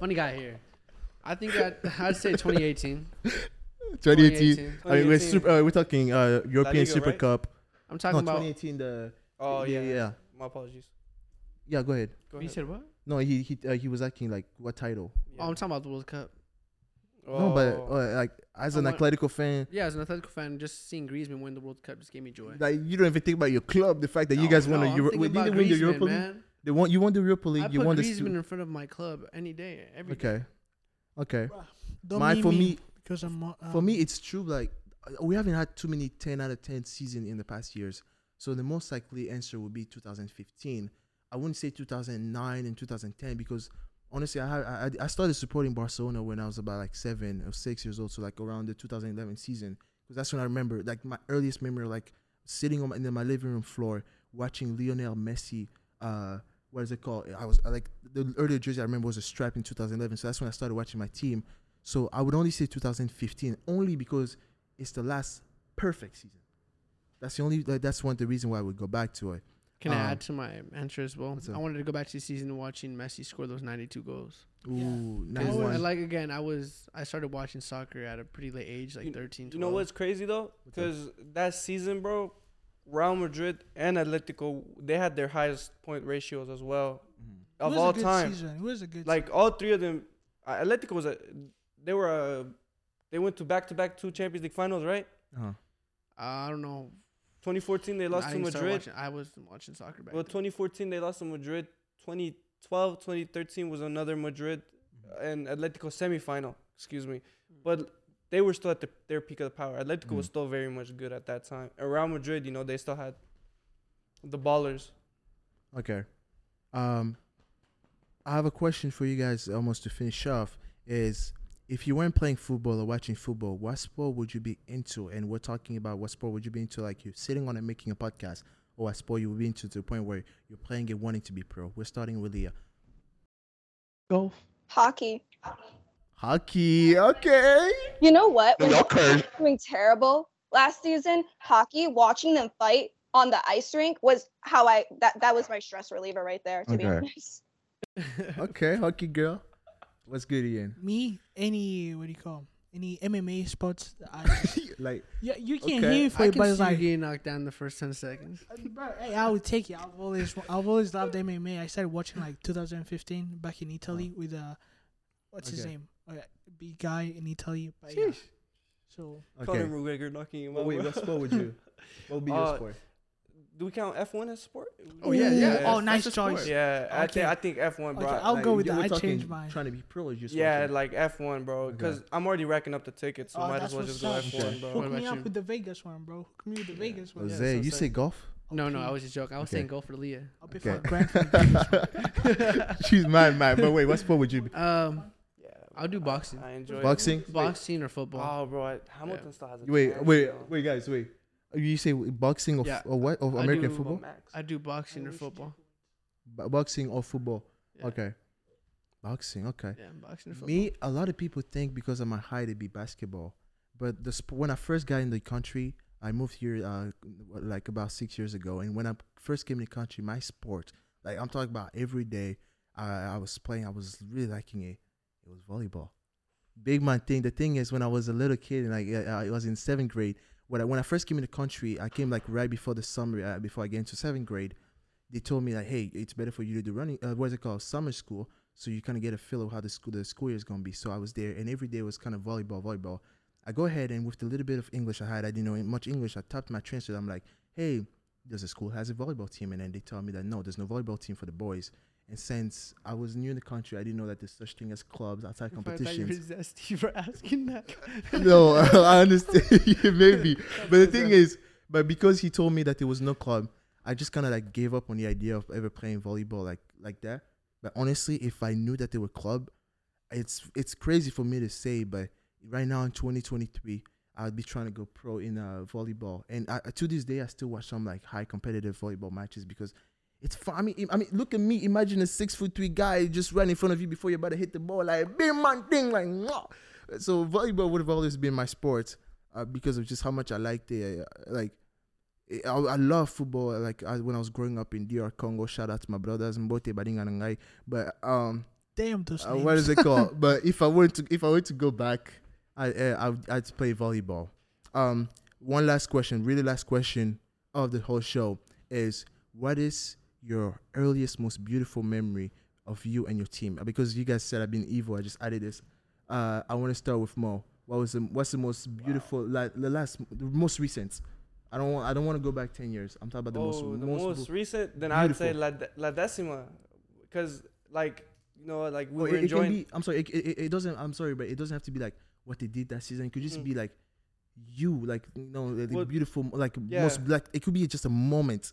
funny guy here. I think I'd, I'd say 2018. 2018. I mean, we're super, uh, we're talking uh, European Liga, Super right? Cup. I'm No, talking about. 2018. The Oh yeah, yeah, yeah, My apologies. yeah. Go ahead. Go You ahead. said what? No, he he uh, he was acting like what title? Oh, I'm talking about the World Cup. No, but Oh. uh, like as an what- Atletico fan, Yeah, as an Atletico fan, just seeing Griezmann win the World Cup just gave me joy. like you don't even think about your club. The fact that you No, guys won no, the I'm Euro, thinking wait, about didn't win the Griezmann, Europa League? man. They won. You won the Europa I League. You put won the. Griezmann Stu- in front of my club any day, every day. okay, okay. Don't My for me, me, because I'm uh, for me, it's true. Like uh, we haven't had too many ten out of ten season in the past years. So the most likely answer would be 2015. I wouldn't say 2009 and 2010 because honestly, I I, I started supporting Barcelona when I was about like seven or six years old. So like around the 2011 season because that's when I remember like my earliest memory like sitting on my, in my living room floor watching Lionel Messi. Uh, what is it called? I was like the earlier jersey I remember was a stripe in 2011. So that's when I started watching my team. So I would only say 2015 only because it's the last perfect season. That's the only like, that's one the reason why I would go back to it. Can I Um, add to my answer as well? I wanted to go back to the season watching Messi score those 92 goals. Ooh, Yeah. 91. 'Cause I like again, I was I started watching soccer at a pretty late age, like You- 13. You know what's crazy though? Because that season, bro, Real Madrid and Atletico, they had their highest point ratios as well Mhm. it of was a all good time. Season. It was a good. Like all three of them, uh, Atletico was a, they were a, they went to back to back two Champions League finals, right? Uh-huh. I don't know. 2014 they lost I to Madrid. Watching, I was watching soccer back Well, then. 2014 they lost to Madrid. 2012, 2013 was another Madrid Mm-hmm. and Atletico semifinal. Excuse me, but they were still at the, their peak of the power. Atletico was Mhm. still very much good at that time. Around Madrid, you know, they still had the ballers. Okay. Um, I have a question for you guys almost to finish off. Is if you weren't playing football or watching football, what sport would you be into? And we're talking about what sport would you be into? Like you're sitting on and making a podcast, or what sport you would be into to the point where you're playing it, wanting to be pro. We're starting with Leah. golf. Hockey. Hockey. Okay. You know what? When Y'all doing terrible last season, hockey, watching them fight on the ice rink was how I that that was my stress reliever right there. To be Okay. honest, Okay, hockey girl. What's good, Ian? me, any what do you call 'em? any MMA sports? I, like yeah, you can't Okay. hear it for I it, can but see it's you like, getting knocked down the first 10 seconds. bro, hey, I would take it. I've always, I've always loved MMA. I started watching like 2015 back in Italy with uh, what's his Okay. name? Uh, big guy in Italy. But yeah, so okay. Conor McGregor knocking him Oh, out. wait, what sport would you? What would be your Uh, sport? Do we count F1 as sport? Oh, yeah, yeah. Oh, nice choice. Yeah, I Okay. think I think F1, bro. Okay, I- I'll like, go with you that. I talking changed mine. Trying to be privileged. just Yeah, watching? like F1, bro. Okay. Because I'm already racking up the tickets, so Oh, might as well just go up. F1, Okay. bro. What Hook me about up you? with the Vegas one, bro. Hook me with the Vegas one. Yeah, Jose, so you say- say golf? No, no, I was just joking. I was Okay. saying go for Leah. I'll pay Okay. for a grand for the Vegas one. She's mad, mad. But wait, what sport would you be? Um, Yeah, I'll do boxing. I enjoy it. Boxing? boxing or football. Oh, bro, I, Hamilton still has a Wait, chance, wait, bro. wait, guys, wait. You say boxing or, Yeah. f- or what? Or I American do- football? Max. I do boxing or football. Bo- boxing or football? Yeah. Okay. Boxing, okay. Yeah, boxing or football. Me, a lot of people think because of my height it'd be basketball, but the sp- when I first got in the country, I moved here uh, like about six years ago, and when I first came in the country, my sport, like I'm talking about every day, I, I was playing, I was really liking it. It was volleyball. Big man thing. The thing is, when I was a little kid, and like uh, I was in seventh grade, when I when I first came in the country, I came like right before the summer, uh, before I get into seventh grade. They told me like, hey, it's better for you to do running. Uh, what is it called? Summer school. So you kind of get a feel of how the school the school year is gonna be. So I was there, and every day was kind of volleyball, volleyball. I go ahead and with the little bit of English I had, I didn't know much English. I tapped my transcript. I'm like, hey, does the school has a volleyball team? And then they tell me that no, there's no volleyball team for the boys. And since I was new in the country, I didn't know that there's such thing as clubs outside If I thought you were competitions. zesty for asking that. no, I understand. Maybe, but the thing is, but because he told me that there was no club, I just kind of like gave up on the idea of ever playing volleyball like like that. But honestly, if I knew that there were club, it's it's crazy for me to say, but right now in 2023, I'd be trying to go pro in uh, volleyball, and I, to this day, I still watch some like high competitive volleyball matches because it's fun. I mean, I mean, look at me. Imagine a six foot three guy just run in front of you before you're about to hit the ball, like big man thing, like. Mwah. So volleyball would have always been my sport uh, because of just how much I liked it. Like, I, I love football. Like I, when I was growing up in DR Congo, shout out to my brothers Mbote Badinga Nangai. But um, Damn those uh, what is it called? but if I were to if I were to go back, I uh, I would, I'd play volleyball. Um, one last question, really last question of the whole show is what is your earliest, most beautiful memory of you and your team? Uh, Because you guys said I've been evil, I just added this. Uh, I want to start with Mo. What was the what's the most beautiful like the last the most recent? I don't want I don't want to go back ten years. I'm talking about the oh, most the most, most, recent, then I'd say La. De- La Decima, because like you know, like we Oh, were it, it enjoying. be. I'm sorry. It, it, it doesn't. I'm sorry, but it doesn't have to be like what they did that season. It could just Mm. be like you, like you know, the, the Well, beautiful, like yeah. most like it could be just a moment.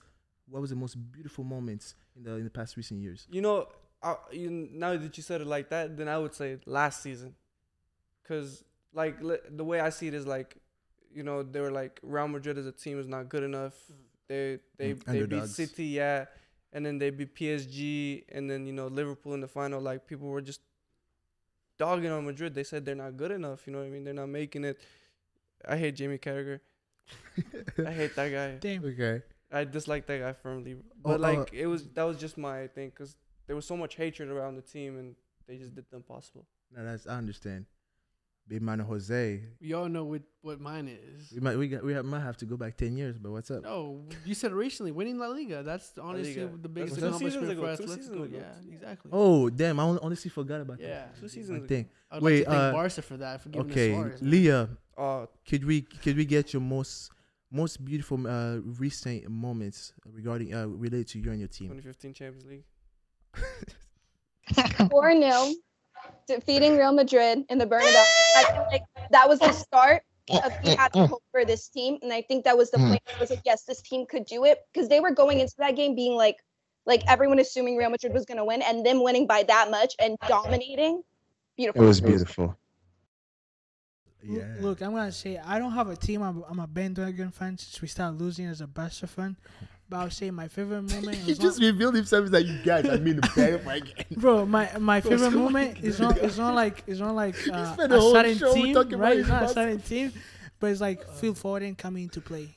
What was the most beautiful moments in the in the past recent years? You know, I, you, now that you said it like that, then I would say last season, because like li- the way I see it is like, you know, they were like Real Madrid as a team is not good enough. They they Mm, they beat. City, yeah, and then they beat PSG, and then you know Liverpool in the final. Like people were just dogging on Madrid. They said they're not good enough. You know what I mean? They're not making it. I hate Jamie Carragher. I hate that guy. Damn. Okay. I dislike that guy firmly. Oh, But uh, like it was that was just my thing because there was so much hatred around the team and they just did the impossible. No, that's I understand. Big man Jose. We all know what, what mine is. We might we got we have, might have to go back ten years, but what's up? No, you said recently winning La Liga. That's honestly Liga. the biggest That's two seasons accomplishment ago, for two Atletico. seasons ago. Yeah, exactly. Oh damn! I hon- honestly forgot about yeah. Two that. seasons One ago. thing. I'd Wait, like to thank uh, Barca for that for giving Okay, Suarez. Leah, Uh, could we could we get your most most beautiful uh, recent moments regarding uh related to you and your team? 2015 Champions League. 4 0, defeating Real Madrid in the Bernabeu. I feel like that was the start of we had hope for this team. And I think that was the point. I was like, yes, this team could do it because they were going into that game being like, like everyone assuming Real Madrid was going to win and them winning by that much and dominating. Beautiful. It was beautiful. Yeah. Look, I'm gonna say I don't have a team. I'm, I'm a bandwagon fan since we started losing as a Barca fan. But I'll say my favorite moment he just not, revealed himself like you guys. I mean, again. bro. My my Bro, favorite moment is not is not like is not like uh, a certain team, right? It's not a certain team, but it's like Phil Foden coming into play.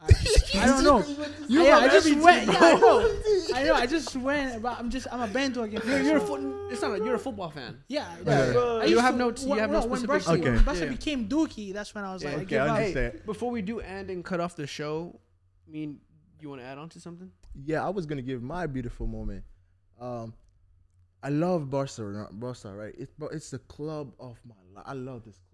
I, I don't know. You yeah, I just went. Yeah, I know. I know. I just went. But I'm just. I'm a bandwagon. You're, you're a so- foot, It's not. A, you're a football fan. Yeah, Yeah. yeah. You have no t- you have no when specific Barca, team. when Okay. Barca Yeah. became Dookie, that's when I was like, I Okay, give I up. understand. Before we do end and cut off the show, I mean, you want to add on to something? Yeah, I was gonna give my beautiful moment. Um, I love Barca, Barca, right? It's but it's the club of my life. I love this club, right?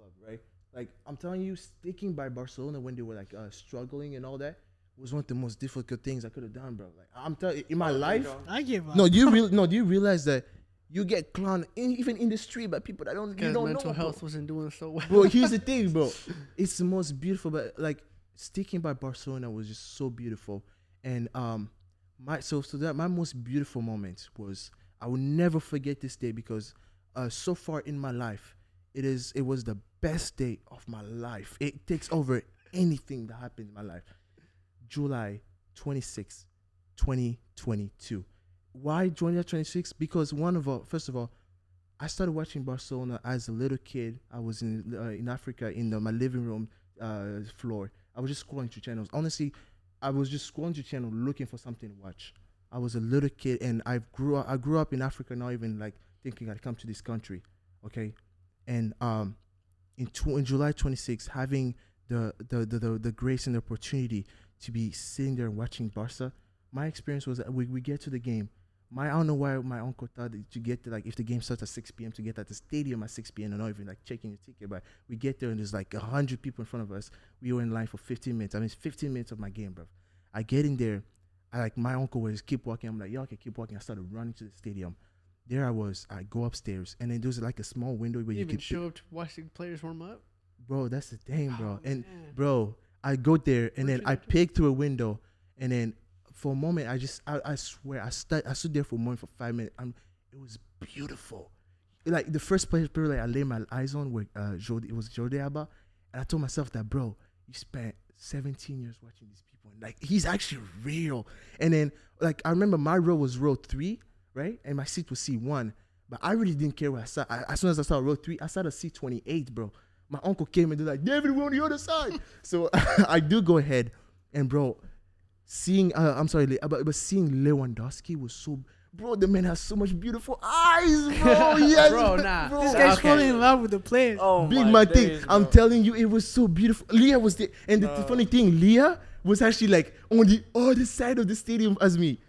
Like I'm telling you, sticking by Barcelona when they were like uh, struggling and all that was one of the most difficult things I could have done, bro. Like I'm telling you, in my life. I give up. No, do you real no? Do you realize that you get clowned in, even in the street by people that don't you don't mental know, bro? health wasn't doing so well. bro. Here's the thing, bro. It's the most beautiful, but like sticking by Barcelona was just so beautiful. And um, my so so that my most beautiful moment was I will never forget this day because uh, so far in my life, it is it was the best day of my life. It takes over anything that happened in my life. July 26, 2022. Why July 26? Because one of all, first of all, I started watching Barcelona as a little kid. I was in uh, in Africa in the, my living room uh, floor. I was just scrolling through channels. Honestly, I was just scrolling through channel looking for something to watch. I was a little kid, and I grew up. I grew up in Africa, not even like thinking I'd come to this country. Okay, and um, in, tw- in July 26, having the the the the, the grace and the opportunity to be sitting there watching Barca. My experience was that we, we get to the game. My I don't know why my uncle thought to get to like if the game starts at six p.m. to get at the stadium at six p.m. and not even like checking your ticket. But we get there and there's like hundred people in front of us. We were in line for fifteen minutes. I mean, it's fifteen minutes of my game, bro. I get in there. I like my uncle was keep walking. I'm like, y'all can keep walking. I started running to the stadium. There I was. I go upstairs and then there's like a small window where You you can show up to watch the players warm up. bro. That's the thing, bro. Oh, and man. bro, I go there and Where'd then I peek through a window, and then for a moment I just I, I swear I stood I stood there for a moment for five minutes. I'm, it was beautiful. Like the first place player like I laid my eyes on were uh Jordi, it was Jordi Alba, and I told myself that bro, you spent 17 years watching these people, and like he's actually real. And then like I remember my row was row three, right, and my seat was C one. But I really didn't care where I sat. I, as soon as I saw row three, I sat at C twenty eight, bro. My uncle came and they're like, David, we're on the other side. so I do go ahead, and bro, seeing uh, I'm sorry, Le- but, but seeing Lewandowski was so. Bro, the man has so much beautiful eyes, bro. Yes, Bro, nah. bro. This guy's Okay. falling in love with the players. Oh Big my man thing. days, I'm telling you, it was so beautiful. Leah was there, and the, the funny thing, Leah was actually like on the other side of the stadium as me.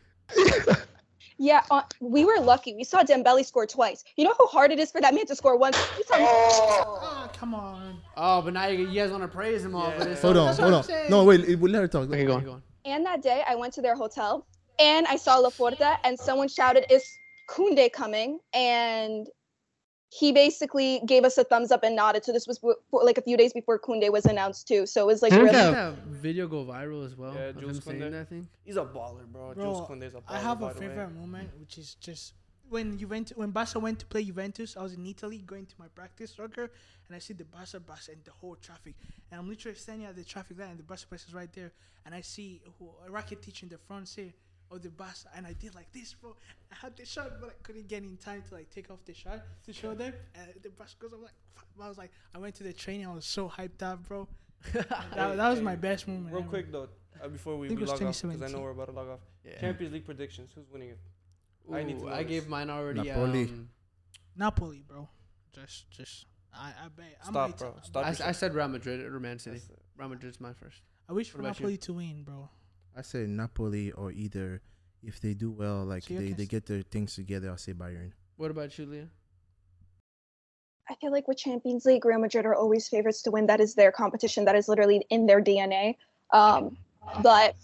Yeah, uh, we were lucky. We saw Dembele score twice. You know how hard it is for that man to score once. We saw Oh, come on. Oh, but now you, you guys want to praise him all for this. Hold on, That's hold on. No, wait, it- we'll let her talk. Okay, go on. And that day, I went to their hotel and I saw Laporta, and someone shouted, "Is Koundé coming?" And he basically gave us a thumbs up and nodded. So this was w- for, like a few days before Koundé was announced too. So it was like Didn't really. that video go viral as well? Yeah, of Jules him saying Koundé. that thing. He's a baller, bro. Bro, Jules Koundé's a baller. I have a the way. favorite moment, which is just when Juventus, when Barca went to play Juventus. I was in Italy going to my practice soccer, and I see the Barca bus and the whole traffic, and I'm literally standing at the traffic light, and the Barca bus is right there, and I see who, a Rakitić in the front seat of the bus, and I did like this, bro. I had the shot, but I couldn't get in time to like take off the shot to show them, and the bus goes. I'm like, fuck. I was like, I went to the training. I was so hyped up, bro. that, that was my best moment. Real ever. quick though, uh, before we, think we it was log off, because I know we're about to log off. Yeah. Champions League predictions. Who's winning it? I need to Ooh, I gave mine already. Napoli. Um, Napoli, bro. Just, just. I, I bet. I'm Stop, bro. Stop. I, s- I yourself. said Real Madrid or Man City. Real Madrid's my first. I wish for What about you? Napoli to win, bro. I say Napoli or either if they do well, like So you they, they s- get their things together, I'll say Bayern. What about you, Leah? I feel like with Champions League, Real Madrid are always favorites to win. That is their competition. That is literally in their DNA. Um, but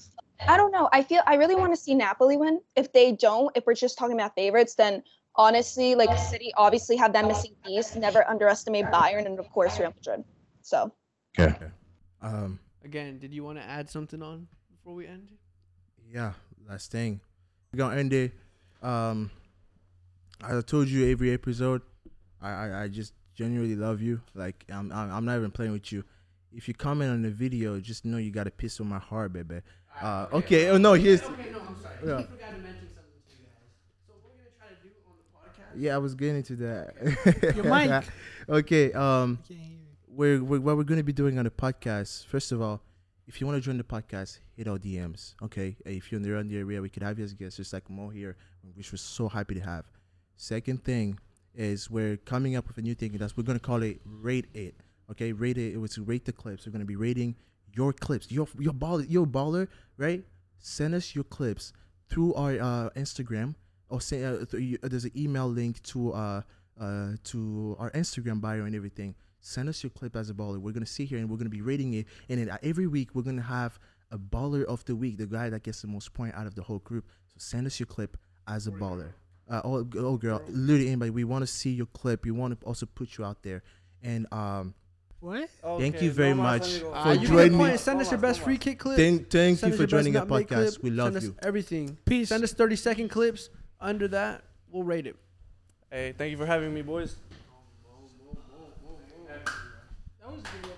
I don't know. I feel I really want to see Napoli win. If they don't, if we're just talking about favorites, then honestly, like City obviously have that missing piece. Never underestimate Bayern and of course Real Madrid. So Um, Again, did you want to add something on before we end? yeah, last thing. We're gonna end it. Um, as I told you every episode, I, I, I just genuinely love you. Like I'm, I'm I'm not even playing with you. If you comment on the video, just know you got a piece of my heart, baby. Uh, okay. Oh no, here's. Okay, no, I'm sorry. Yeah. I forgot to mention something to you guys. So what we're gonna try to do on the podcast. Yeah, I was getting into that. Your mic. okay. Um. I can't hear you. we're, we're what we're going to be doing on the podcast. First of all, if you want to join the podcast, hit our DMs. Okay, if you're around the area, we could have you as guests, just like Mo here, which we're so happy to have. Second thing is we're coming up with a new thing. That's we're to call it rate it. Okay, rate it. It was to rate the clips. We're to be rating your clips. Your your baller, your baller, right? Send us your clips through our uh, Instagram or say uh, th- uh, there's an email link to uh uh to our Instagram bio and everything. Send us your clip as a baller. We're gonna sit here and we're gonna be rating it. And then uh, every week we're gonna have a baller of the week, the guy that gets the most point out of the whole group. So send us your clip as a baller. Uh, oh, oh girl, literally anybody. We want to see your clip. We want to also put you out there. And um, What? Thank you very no much for Uh, you joining me. Send us your No más, best no free kick clip. thank thank Send you us for joining the podcast. clip. We love Send us you. everything. Peace. Send us 30 second clips. Under that, we'll rate it. Hey, thank you for having me, boys. That was.